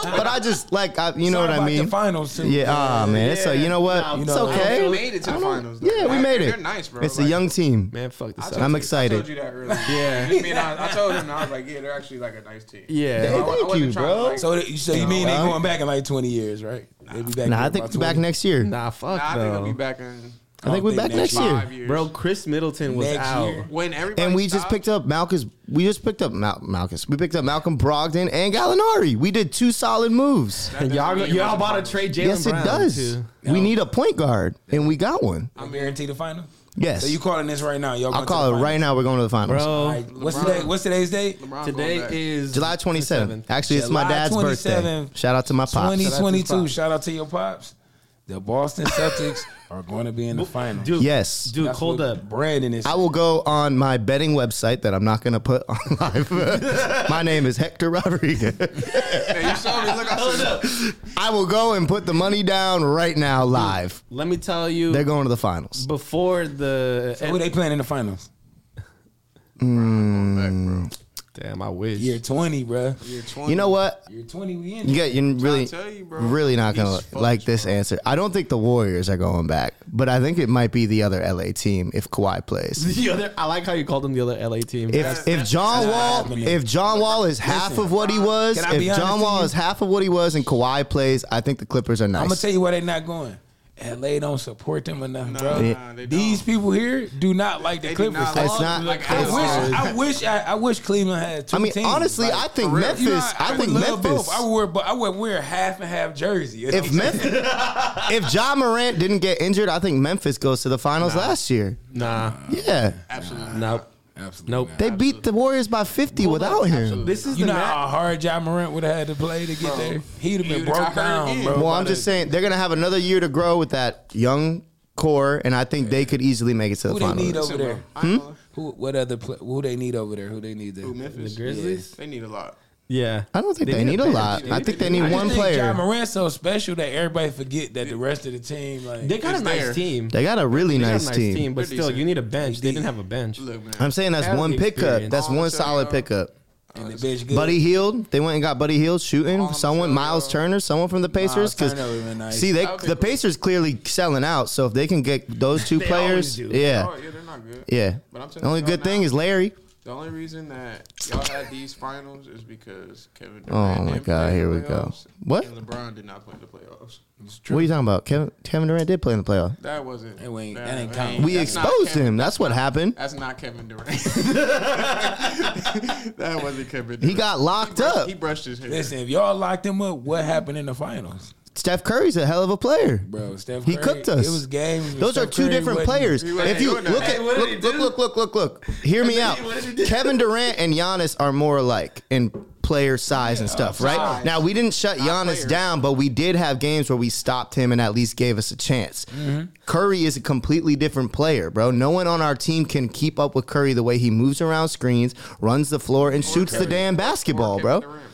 But I just like, I, you know Sorry what I about mean? The finals too. Yeah, ah man. So you know what? Nah, it's you know, okay. We made it to the finals. though. Yeah, we Like, made They're it. nice, bro. It's a Like, young team. Man, fuck this. I up. told I'm you- excited. I told you that earlier. Yeah. I, mean, I, I told him, I was like, yeah, they're actually like a nice team. Yeah. I- I Thank wasn't you, bro. Like, So, so you mean they're going back in like twenty years, right? They be back. Nah, I think it's back next year. Nah, fuck nah, I think they'll be back in I think oh, we're back next year. five. Bro, Khris Middleton was Next out. year. when everybody And we just stopped- picked up Malcolm. We just picked up Mal- Malcolm. We picked up Malcolm Brogdon and Gallinari. We did two solid moves. That And y'all, doesn't mean y'all we're about to trade Jalen yes, it Brown does. too. We need a point guard, and we got one. I'm guaranteed the final. Yes. So you calling this right now? Y'all I'll going to call the it right now. We're going to the finals. Bro, All right, what's LeBron. today? What's today's date? LeBron today going back. is July 27th. 27th. Actually, it's my July dad's birthday. 27th, Shout out to my pops. 2022. Shout out to your pops. The Boston Celtics are going to be in the finals. Dude, Yes. dude, That's hold up. Brandon is. I will go on my betting website that I'm not going to put on live. my name is Hector Rodriguez. Hey, you saw me. Look, I said, I will go and put the money down right now live. Let me tell you, They're going to the finals. before the So who they playing in the finals? Mm. Damn, I wish. Year 20, bro. Year 20. You know what? Year 20, we in. You get you really, tell you, bro. really not gonna He's like this answer. I don't think the Warriors are going back, but I think it might be the other LA team if Kawhi plays. The other, I like how you called them the other LA team. If if John Wall if John Wall is half Listen, of what he uh, was, can I be if John Wall is half of what he was and Kawhi plays, I think the Clippers are nice. I'm gonna tell you why they're not going. LA don't support them enough, bro. Nah, they These don't. people here do not like the They Clippers. not It's not- like, I wish, I wish, I, I wish Cleveland had two I mean, teams. honestly, Like, I think. Memphis. you know, I, think would love Memphis. both. I would wear, but I would wear half and half jersey. You know if what I'm saying? Memphis, if Ja Morant didn't get injured, I think Memphis goes to the finals last year. nah, Yeah, Absolutely. nope. Absolutely. Nope. not. they beat the Warriors by 50 without him. This is You the know ma- how hard Ja Morant would have had to play to get there. He'd have been would've broke down, bro. Well, I'm the- just saying they're gonna have another year to grow with that young core, and I think they could easily make it to the Who they need finals. over there? I know. Hmm? Who? What other? Pl- who they need over there? Who they need there? Who, Memphis? The Grizzlies? Yeah, they need a lot. Yeah, I don't think they, They need need a a lot. They I think they need I just one think player. Ja Morant's so special that everybody forget that the rest of the team like they got It's a nice there. team. They got a really They got a nice, team. but They're still, decent. you need a bench. They didn't have a bench. Look, man. I'm saying that's Has one the pickup. experience. That's All one I'm telling solid y'all- pickup. and the bench good. Buddy Hield. They went and got Buddy Hield shooting. All I'm Someone, telling Myles y'all- Turner, someone from the Pacers. Because Turner would've been nice. see, they That would be the cool. Pacers clearly selling out. So if they can get those two They players, do. yeah, Oh, yeah, they're not good. yeah. But I'm telling The only y'all good thing now- is Larry. The only reason that y'all had these finals is because Kevin oh Durant. Oh my didn't God, play in here the we go. playoffs, What? And LeBron did not play in the playoffs. What are you talking about? Kevin Kevin Durant did play in the playoff. That wasn't. That ain't- that ain't count. We that's not exposed Kevin- him. That's what not- happened. That's not Kevin Durant. that wasn't Kevin. Durant. He got locked brushed- up. He brushed his hair. Listen, if y'all locked him up, what happened in the finals, Steph Curry's a hell of a player. bro? Steph He Curry, cooked us. It was games. when Those are two Curry different players. If you look at what look, look, look, look, look, look, hear me out. What did he do? Kevin Durant and Giannis are more alike in player size and stuff, right? size. Now we didn't shut Not Giannis players. down, but we did have games where we stopped him and at least gave us a chance. Mm-hmm. Curry is a completely different player, bro. No one on our team can keep up with Curry the way he moves around screens, runs the floor, and shoots the damn basketball, bro. Durant, bro.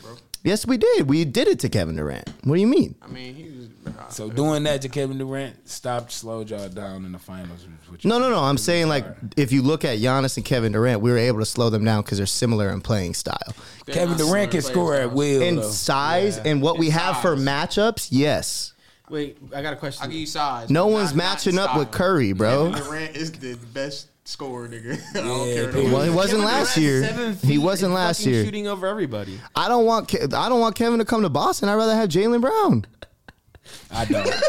Yes, we did. We did it to Kevin Durant. What do you mean? I mean, he was. So doing that to Kevin Durant stopped, slowed y'all down in the finals. is what you- No, no, no. I'm saying like if you look at Giannis and Kevin Durant, we were able to slow them down because they're similar in playing style, They're Kevin Durant can score at will. in though. size and what we In have for matchups. Yes, Wait, I got a question. I'll give you size. no but one's not- not matching up with. Curry, bro. Kevin Durant is the best scorer, nigga. I don't care. dude. no Well, he wasn't Kevin last year. seven He wasn't last year. Shooting over everybody. I don't want Ke- I don't want Kevin to come to Boston. I'd rather have Jaylen Brown. I don't.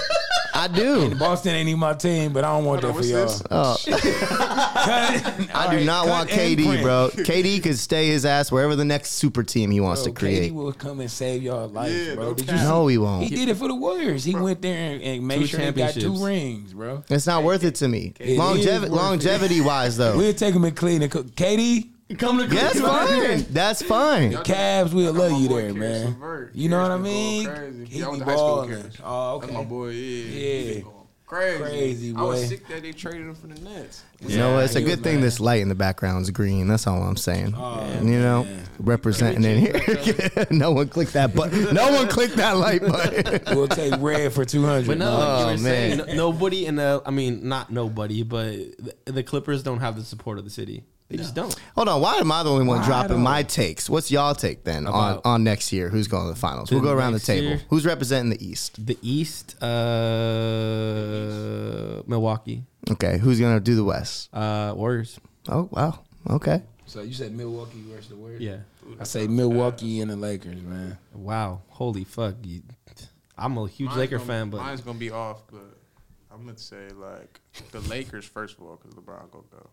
I do. Boston ain't even my team, but I don't want Hold on, that for y'all. this? Oh. I do not want KD, bro. KD could stay his ass wherever the next super team he wants Bro, to create. KD will come and save y'all life, Yeah, bro. no Did you cap. see? No, he He won't. He did it for the Warriors. He went there and, and made Two sure they got two rings, bro. It's not worth it to me. It Longevi- is worth it. longevity wise, though. We'll take him and clean Cleveland. KD, Come to That's fine. That's fine. Cavs, we'll love you there, Caris man. LeVert. You know Caris what I mean? crazy. He Yeah, I be went to high school balling. Caris. Oh, okay. That's my boy. Yeah, Yeah. He been going Crazy, Crazy, I was sick that they traded him for the Nets. You know, it's a good thing mad. this light in the background's green. That's all I'm saying. Oh, you know, man. representing in here. no one clicked that button. No one clicked that light button. We'll take red for two hundred. But no, like Oh, you were oh, man. no- nobody in the, I mean, not nobody, but the, the Clippers don't have the support of the city. They just don't. Hold on, why am I the only one Why dropping don't- my takes? What's y'all take then on, About- on next year? Who's going to the finals? We'll go around the next table. year? Who's representing the East? The East, uh, Milwaukee, Okay, who's going to do the West? uh, Warriors. Oh wow, okay. So you said Milwaukee versus the Warriors? Yeah. I say Milwaukee and the Lakers, man. Wow. Holy fuck. You, I'm a huge Mine's Laker gonna- fan, but mine's gonna be off. But I'm gonna say like the Lakers first of all because LeBron gonna go.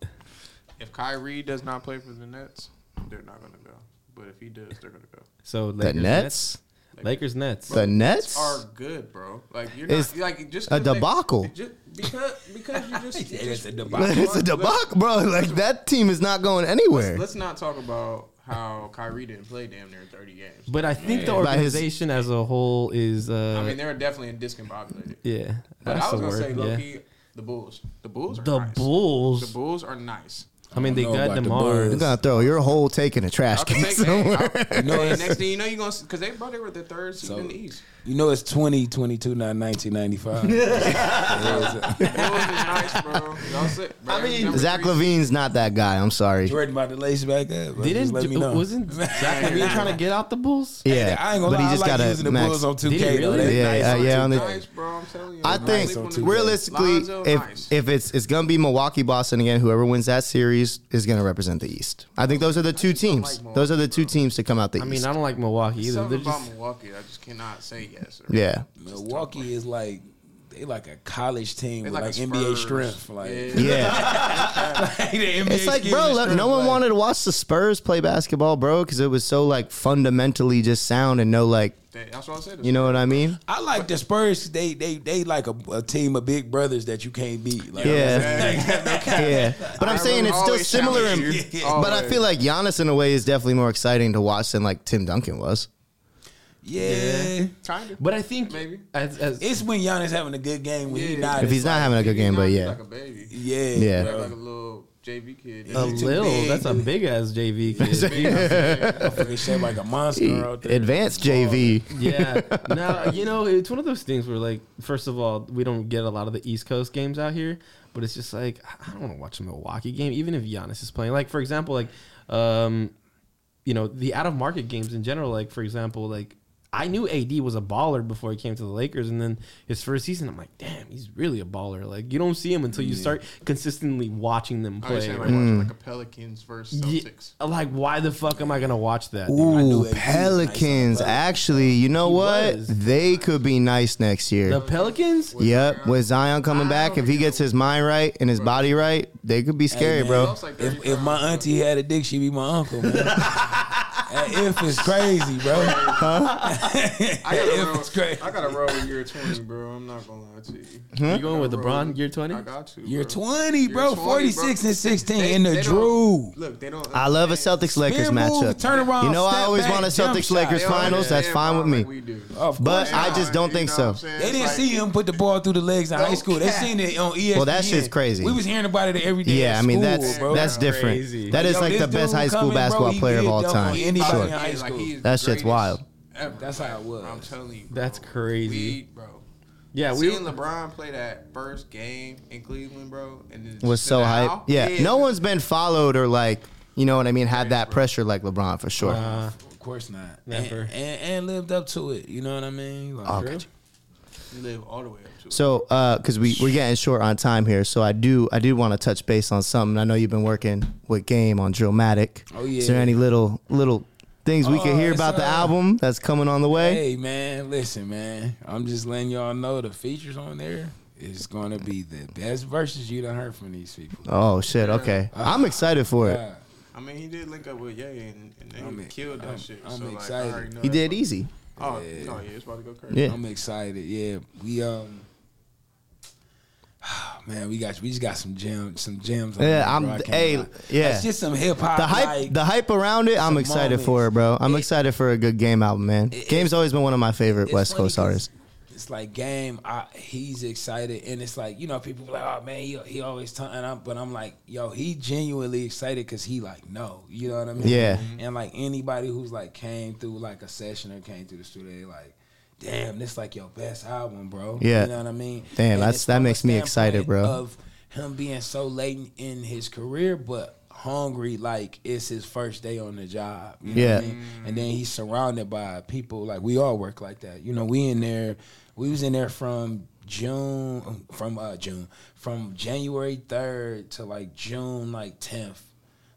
If Kyrie does not play for the Nets, they're not gonna go. But if he does, they're gonna go. so The Lakers, Nets, Lakers, Nets. the Nets. Are good, bro. Like you're It's not like just a 'cause they- debacle. just because because you just, Yeah, just it's a debacle. it's a debacle, bro. Like that team is not going anywhere. Let's not talk about how Kyrie didn't play damn near 30 games. But I think the By his- organization as a whole is, uh, I mean, they're definitely discombobulated. yeah, But that's I was the gonna say, word. Yeah. the Bulls. The Bulls are The nice. Bulls. The Bulls are nice. I mean, they know got about the DeMar. Bulls. You're gonna throw your whole take in a trash I'll can hey, somewhere. I'll- hey, next thing you know, you're gonna because they brought they were the third seed So- in the East. You know it's 2022, not 1995. The Bulls is nice, bro. Y'all sit, bro. I mean, Zach LaVine's not that guy. I'm sorry. Jordan about to lace back up. bro. Didn't Just let me know. wasn't Zach LaVine trying to get out the Bulls? Yeah, I ain't gonna but lie. he just I like got using a the max. Bulls on 2K. Did he though. really? That's Yeah, nice yeah, yeah, on the- Nice, bro. I'm telling you. I Nice think on 2K. realistically, Lonzo, if nice. if it's it's gonna be Milwaukee Boston again, whoever wins that series is gonna represent the East. I think those are the two teams. like Those are the two teams to come out the I mean, East. I don't like Milwaukee either. something They're about just, Milwaukee. I just cannot say yes. Or Yeah, Milwaukee is like they like a college team They with like like, NBA strength. Like, Yeah. yeah. like NBA It's like, bro, look, no one like- wanted to watch the Spurs play basketball, bro, because it was so like fundamentally just sound and no like, That's what I said. you know what I mean? I like the Spurs. They they they like a, a team of big brothers that you can't beat. Like, Yeah. yeah. But I'm I saying will it's still similar. In, but I feel like Giannis in a way is definitely more exciting to watch than like Tim Duncan was. Yeah. Kind of. but I think Maybe. as, as It's when Giannis having a good game when he Yeah. not. If he's not like- having a good game, but yeah. Like a baby. yeah, Yeah. Like, like a little JV kid. A little. big, That's a big ass JV kid. Motherfucker shaped like a monster out there. Advanced JV. yeah. Now you know it's one of those things where like first of all we don't get a lot of the East Coast games out here, but it's just like I don't want to watch a Milwaukee game even if Giannis is playing. Like for example, like um, you know the out of market games in general. Like for example, like. I knew AD was a baller before he came to the Lakers, and then his first season, I'm like, damn, he's really a baller. Like you don't see him until you start consistently watching them I play. saying right? like watching like a mm. Pelicans versus Ye- Celtics. like, why the fuck am I gonna watch that? dude? I knew Ooh, AD was nice Pelicans. Pelicans. Actually, you know He what? was. They could be nice next year. The year. Pelicans? Yep, with Zion coming back, if he gets his mind right and his body right, they could be scary, man. bro. Like If, if my auntie had a dick, she'd be my uncle, man. that if is crazy, bro. I gotta if roll. it's crazy. I gotta roll with year twenty, bro. I'm not gonna lie to you. You going with I gotta LeBron year 20? I got. You're bro. 20, bro. You're 20, 46 bro. and 16 They- in the Drew. Look, they don't. I love a understand. Celtics Lakers matchup. turn around, You know, I always back, want a jump Celtics. Lakers finals. That's fine with me. like we do. But I just don't think so. what I'm saying? They didn't see him put the ball through the legs in high school. They seen it on ESPN. Well, that shit's crazy. We was hearing about it every day. Yeah, I mean that's that's different. That is like the best high school basketball player of all time. anybody Sure. in high school. That shit's wild. ever, That's how it was. I'm telling you, bro. That's crazy. We, bro. Yeah, we Seeing LeBron play that first game in Cleveland, bro, and then Was so now, hype. Yeah, no one's been followed or like, you know what I mean, had that pressure like LeBron for sure. Uh, Of course not. Never. And, and, and lived up to it. You know what I mean? Like, Oh, True. gotcha. live all the way up to. it. So, uh, because we we're getting short on time here, so I do I do want to touch base on something. I know you've been working with Game on Drillmatic. Oh, yeah. Is there any little little things we Oh, can hear it's, about the uh, album that's coming on the way? Hey man, listen man. I'm just letting y'all know the features on there is gonna be the best verses you done heard from these people. Oh shit! Okay, I'm excited for it. Yeah. I mean, he did link up with Ye, and, and they I'm- killed that I'm- shit. I'm so, excited. Like, I already know He did Eazy. Oh, Yeah. oh yeah, it's about to go crazy. Yeah. I'm excited. Yeah, we um, man, we got we just got some gems, some gems. Yeah, I'm- bro. Hey, lie. yeah. It's just some hip hop. The hype, like, the hype around it, I'm excited for it, bro. I'm It- excited for a good Game album, man. It- Game's always been one of my favorite West Coast artists. It's like game. I, he's excited, and it's like you know people like, oh man, he, he always t-, and I'm, but I'm like, yo, he genuinely excited because he like no, you know what I mean? Yeah. And like anybody who's like came through like a session or came through the studio, like, damn, this like your best album, bro. Yeah. you know what I mean? Damn, And that's- that makes me excited, bro. Of him being so late in his career, but hungry like it's his first day on the job. You know Yeah. what I mean? And then he's surrounded by people like we all work like that. You know, we in there. We was in there from June, from uh June, from January third to like June like tenth.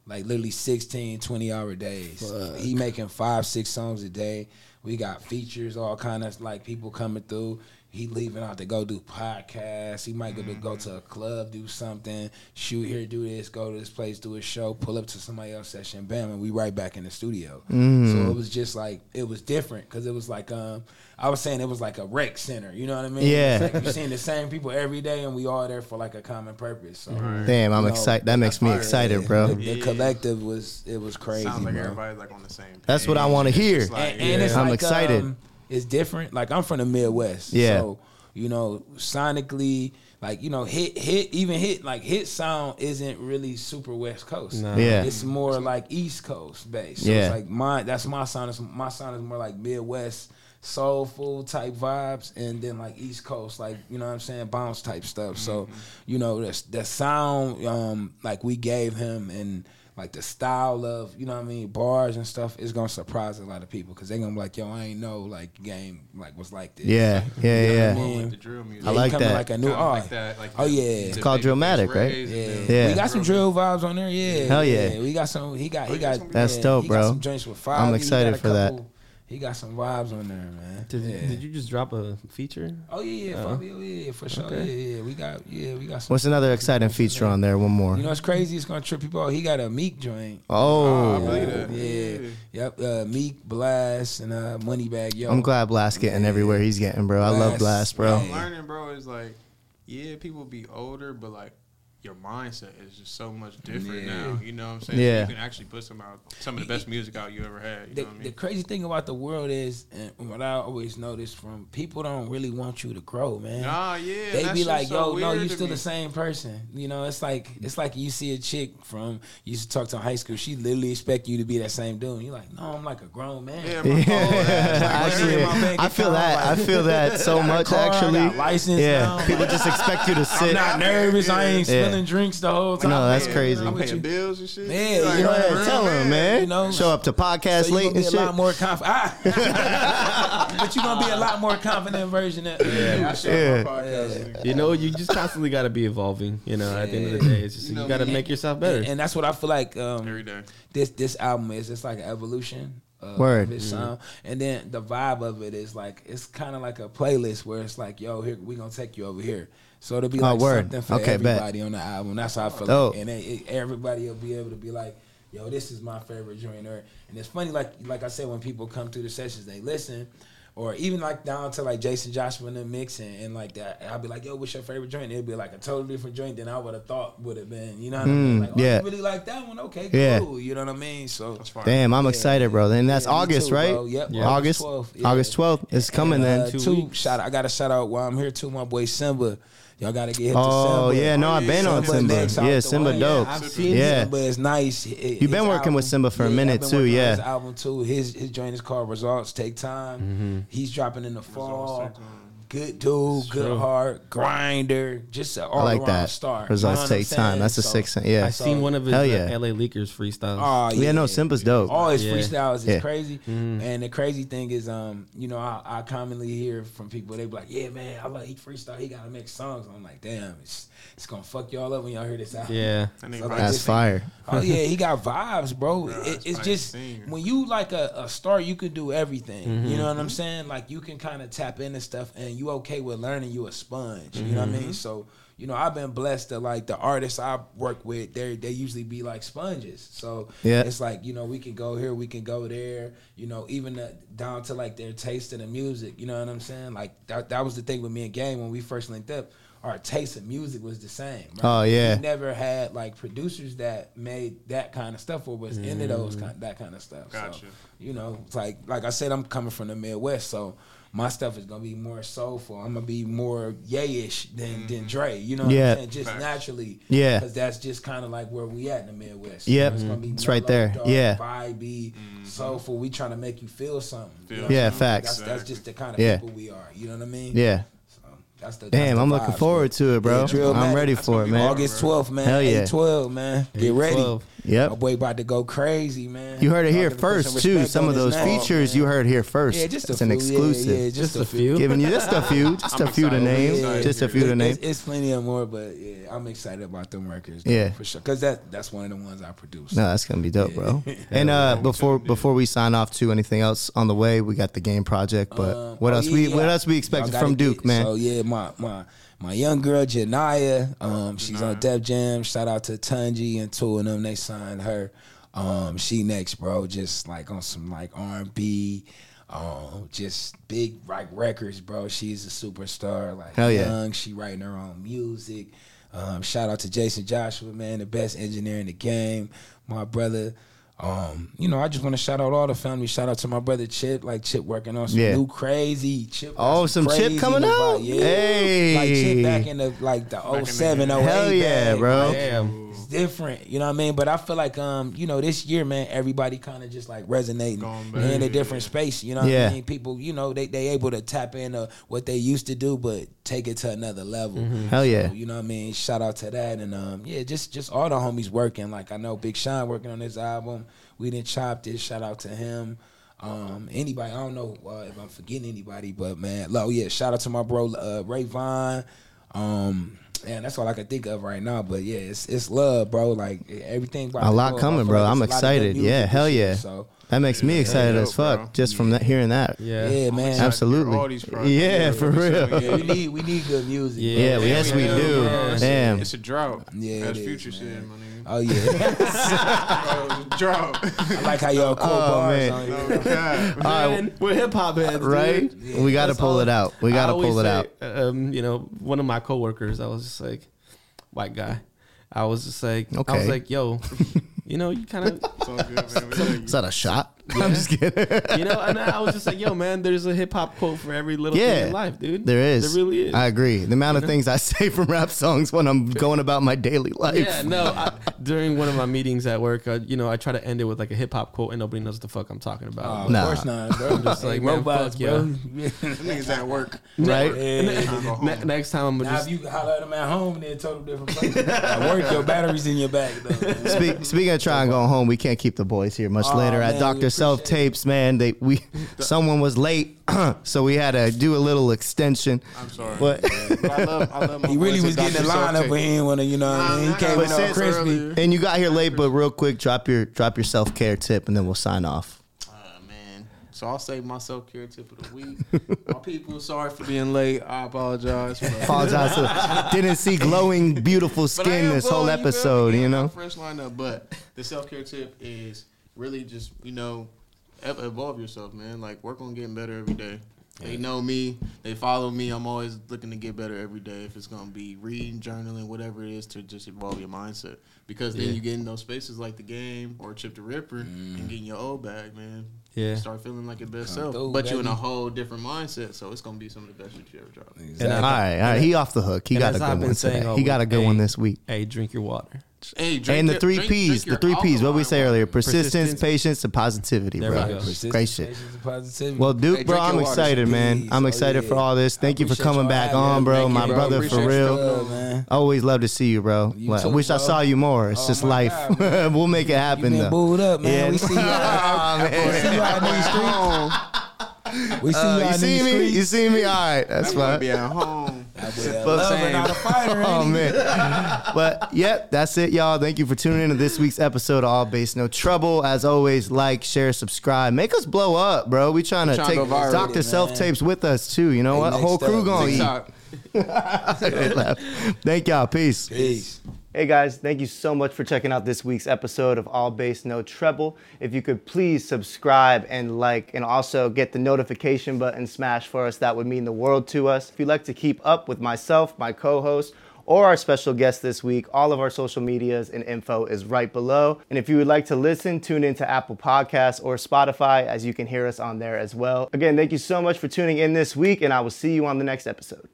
Like literally 16, 20 hour days. He making five, six songs a day. We got features, all kind of like people coming through. He leaving out to go do podcasts. He might go to go to a club, do something, shoot here, do this, go to this place, do a show, pull up to somebody else's session, bam, and we right back in the studio. So it was just like it was different because it was like um I was saying it was like a rec center. You know what I mean? Yeah. It's like you're seeing the same people every day, and we all there for like a common purpose. So Damn, I'm you know, excited. That makes me yeah, excited, bro. The, the collective was it was crazy, Sounds like bro. everybody's like on the same. Page. That's what I wanna hear. like, and, and it's I'm like, excited. um, it's different. Like I'm from the Midwest, Yeah. So you know, sonically, like you know, hit hit even hit like hit sound isn't really super West Coast. No. Yeah. it's more like East Coast based. So Yeah. it's like my that's my sound. Is, my sound is more like Midwest soulful type vibes, and then like East Coast, like you know what I'm saying, bounce type stuff. So Mm-hmm. you know, the the sound um like we gave him and. Like the style of, you know what I mean, bars and stuff is gonna surprise a lot of people because they're gonna be like, yo, I ain't know like game like was like this. Yeah, yeah, You know what I yeah. mean? Like the drill music. I like that. Like a new art. like that, like Oh, yeah. the It's called Babyface Drillmatic, right? Yeah. Yeah. we got some drill vibes on there. Yeah, Hell yeah. We got some. He got. He Oh, got. That's yeah, dope, he bro. Got some joints with five. I'm excited for that. He got some vibes on there, man. Did, yeah. did you just drop a feature? Oh yeah, yeah, Uh, Fabio, yeah, yeah, for sure. okay. Yeah, yeah, we got. Yeah, we got some. What's another exciting feature on there? One more. You know it's crazy? It's gonna trip people out. He got a Meek joint. Oh, I Oh, believe that. Yeah. Yep. Uh, Meek, Blxst, and uh, Moneybagg Yo. I'm glad Blxst getting everywhere he's getting, bro. I love Blxst, Blxst, bro. What I'm learning, bro, is like, yeah, people be older, but like your mindset is just so much different Yeah. now. You know what I'm saying? Yeah. So you can actually put some out some of the best music out you ever had. You the, know what I mean? the crazy thing about the world is, and what I always notice from people don't really want you to grow, man. Nah, yeah. they that be like, so "Yo, no, you to still me. the same person." You know, it's like it's like you see a chick from you used to talk to in high school. She literally expect you to be that same dude. You're like, "No, I'm like a grown man." Yeah, my phone, Yeah, like, actually, in my I feel account, that. I feel that so Got a much. car, Actually, got license yeah. now, People like- just expect you to sit. I'm not nervous. I ain't Yeah. Spilling drinks the whole time. No, that's Man, crazy. I'm paying bills and shit. Yeah, Like, you know Go what ahead, I mean? tell him, man. You know, Show up to podcast So you late gonna and be a lot more confident. Ah. but you're gonna be a lot more confident version of Yeah, I show Yeah. my podcast. You know, you just constantly got to be evolving. You know, at the end of the day, it's just You you, got to me. make yourself better. And that's what I feel like um, Every day. this this album is. It's like an evolution. Of Word. of its sound, and then the vibe of it is like it's kind of like a playlist where it's like, yo, here we gonna take you over here. So it'll be Oh, like word. something for Okay, bet. everybody on the album. That's how I feel Dope. like, and it, it- everybody will be able to be like, yo, this is my favorite joint. Or and it's funny, like like I said, when people come through the sessions, they listen. Or even like down to like Jaycen Joshua in the mix and, and like that, I'll be like, "Yo, what's your favorite joint?" It'll be like a totally different joint than I would have thought would have been. You know what I mean? Mm, Like, oh, yeah. you really like that one? Okay, Yeah. cool. You know what I mean? So That's. Damn, I'm Yeah. excited, bro. And that's Yeah, August, too, right? bro. Yep, Yeah. August. August 12th. yeah. August 12th. It's coming And, then. uh, Two two weeks. shout. I got to shout out while I'm here too. My boy Simba. Y'all got to get hit to Oh Simba. yeah, no, I've been on Simba Simba. next out Yeah, the Simba way. dope. I've seen Yeah. Simba is nice. It- You've been his working with Simba for a minute, I've been too, working on yeah. His album too. His his joint is called Results Take Time. Mm-hmm. He's dropping in the fall. Take Time. Good dude, good True. heart, grinder, just an all I like around that. star. Results You know what I'm take time. saying? That's a So- six. Yeah. I seen one of his Hell uh, yeah. LA Leakers freestyles. Oh Yeah, no, Simba's dope. All his Yeah. freestyles is Yeah. crazy. And the crazy thing is, um, you know, I, I commonly hear from people they be like, "Yeah, man, I love he freestyle. He gotta make songs." I'm like, "Damn, it's, it's gonna fuck y'all up when y'all hear this album." yeah, So, like, That's this- fire. Oh yeah, he got vibes, bro. Bro, it, it's just singer. when you like a, a star, you can do everything. Mm-hmm. You know what I'm saying? Like you can kind of tap into stuff, and you okay with learning. You a sponge. You know what I Mm-hmm. mean? So you know, I've been blessed that like the artists I work with, they they usually be like sponges. So Yeah. it's like you know we can go here, we can go there. You know, even the, down to like their taste in the music. You know what I'm saying? Like that that was the thing with me and Game when we first linked up. Our taste of music was the same. Right? Oh, yeah. We never had like producers that made that kind of stuff or was into those Mm. kind that kind of stuff. Gotcha. So, you know, it's like like I said, I'm coming from the Midwest, so my stuff is gonna be more soulful. I'm gonna be more yayish than than mm-hmm. Dre. You know what Yeah. I'm saying? Just Facts. naturally. Yeah. Because that's just kind of like where we at in the Midwest. Yep. it's, gonna be It's right there. dark, Yeah. Vibey, mm-hmm. soulful. We trying to make you feel something. You know Yeah, I'm saying? facts. That's, that's just the kind of Yeah. people we are. You know what I mean? Yeah. That's the, that's Damn, the I'm looking forward bro. to it, bro. Yeah, Drill I'm ready That's for it, man. August 12th, man. Hell yeah. 812, man. Get ready. 12. Yep. My boy about to go crazy, man. You heard it here Y'all first too. Some of those name, features man. you heard here first. Yeah, just a it's an few. exclusive. Yeah, yeah, just, Just a a few. few. Giving you just a few, just I'm a few to excited. name, Yeah, just a few to name. It's, it's plenty of more, but yeah, I'm excited about them records. though, Yeah. for sure. Because that that's one of the ones I produced. No, that's gonna be dope, bro. And uh, before before we sign off, to anything else on the way? We got the game project, but Um, what oh, else yeah, we what else we Y'all expected from Duke, man? So yeah, my my my young girl Janaya, um, she's on. Def Jam. Shout out to Tunji and two of them. They signed her. Um, she next, bro. Just like on some like R and B. Um, just big like records, bro. She's a superstar. Like Hell yeah. young, she writing her own music. Um, shout out to Jaycen Joshua, man, the best engineer in the game. My brother. Um, you know, I just want to shout out all the family. Shout out to my brother Chip, like Chip working on some Yeah. new crazy Chip. Oh, some Chip coming out? Yeah. Hey. Like Chip back in the like the in 07, 08 Hell yeah, bag, bro. like, Damn. It's different, you know what I mean? But I feel like um, you know, this year, man, everybody kind of just like resonating Going in a different space. You know what Yeah. I mean? People, you know, they they able to tap into what they used to do, but take it to another level. Hell yeah. So, you know what I mean? Shout out to that, and um, yeah, just just all the homies working. Like I know Big Sean working on this album. We didn't chop this. Shout out to him. Um, anybody, I don't know uh, if I'm forgetting anybody, but man, oh yeah, shout out to my bro uh, Ray Vine. Um, man, that's all I can think of right now. But yeah, it's it's love, bro. Like everything. A lot coming, bro. I'm it's a lot of good excited. Yeah, hell yeah. So That makes me excited as fuck bro. just from that, hearing that. Yeah. yeah, man. Absolutely. hear all these projects. Yeah, for real. Yeah, we need we need good music. Yeah. bro. Yeah, yes we Yeah, do. yeah. Damn. It's a drought. Yeah, That's future is, shit, my nigga. Oh yeah, Oh, drought. I like how y'all quote Oh, bars man. on here. oh, God. All right, Man, we're hip hop heads, right? Yeah. we got to pull all- it out. We got to pull it say, out. Um, you know, one of my coworkers, I was just like, white guy. I was just like, I was like, yo, you know, you kind of, It's all good, man. We love you. Is that a shot? I'm just kidding. you know, and I was just like, yo, man, there's a hip hop quote for every little Yeah, thing in life, dude. There is. There really is. I agree. The amount of things I say from rap songs when I'm going about my daily life. yeah, no. I, during one of my meetings at work, uh, you know, I try to end it with like a hip hop quote, and nobody knows what the fuck I'm talking about. Oh, Nah. Of course not, bro. I'm just like, man, robots, fuck bro. Niggas at work. Right? Yeah. Trying to go home. Ne- next time I'm gonna Now, just if you holler at them at home, they're a total different place. at work, your battery's in your back, though. Speak, speaking of trying to go home, we can't keep the boys here much Aw, later man, at Doctor appreciate Self Tapes. Man, they we someone was late, so we had to do a little extension. I'm sorry. But But I love, I love He really was getting the Dr. line up, Self-Tape. but he didn't want to, you know what I mean? He Nah, came nah, in all crispy. earlier. and you got here late, but real quick, drop your drop your self care tip, and then we'll sign off. Ah, man. So I'll save my self care tip of the week. my people, sorry for being late. I apologize. Apologize. to- didn't see glowing, beautiful skin this whole glowing, feel me? episode. Yeah, You know. Fresh lineup, but the self care tip is really just you know evolve yourself, man. Like work on getting better every day. They know me. They follow me. I'm always looking to get better every day. If it's gonna be reading, journaling, whatever it is, to just evolve your mindset. Because then Yeah. you get in those spaces like the game or Chip the Ripper and mm. getting your old bag, man. Yeah. You start feeling like your best Come self, through, but you're in a whole different mindset. So it's gonna be some of the best shit you ever drop. And I- All right, all right. He off the hook. He got a good I've one saying today. He got a week, good one this week. Hey, drink your water. Hey, drink And the your- three drink- P's, drink the three P's. What we say earlier: persistence, Persistence. patience, and positivity, There bro. we go. Persistence, Great shit. patience, positivity. Well, Duke, Hey, bro, I'm your water. excited, man. Please. I'm Oh, excited for all this. I Thank you for coming back on, me. bro. Thank My you, bro. brother, for Appreciate you, real. Love. Always love to see you, bro. You Like, too, wish I saw you more. It's Oh, just life. God, we'll make it You happen, been though. booed up, man. Yeah. We see you out, see you in these streets. We see Uh, you you out in see these me? streets. You see me? All right, that's I'm fine. be at home. Yeah, But same. a fighter, Oh man. but yep, that's it, y'all. Thank you for tuning in to this week's episode of All Bass No Treble. As always, like, share, subscribe. Make us blow up, bro. We trying to trying take to. Doctor. Self Tapes with us too. You know Hey, what? Whole crew up, gonna eat. Thank y'all. Peace. Peace. Hey guys, thank you so much for checking out this week's episode of All Bass No Treble. If you could please subscribe and like, and also get the notification button smashed for us, that would mean the world to us. If you'd like to keep up with myself, my co host, or our special guest this week, all of our social medias and info is right below. And if you would like to listen, tune into Apple Podcasts or Spotify, as you can hear us on there as well. Again, thank you so much for tuning in this week, and I will see you on the next episode.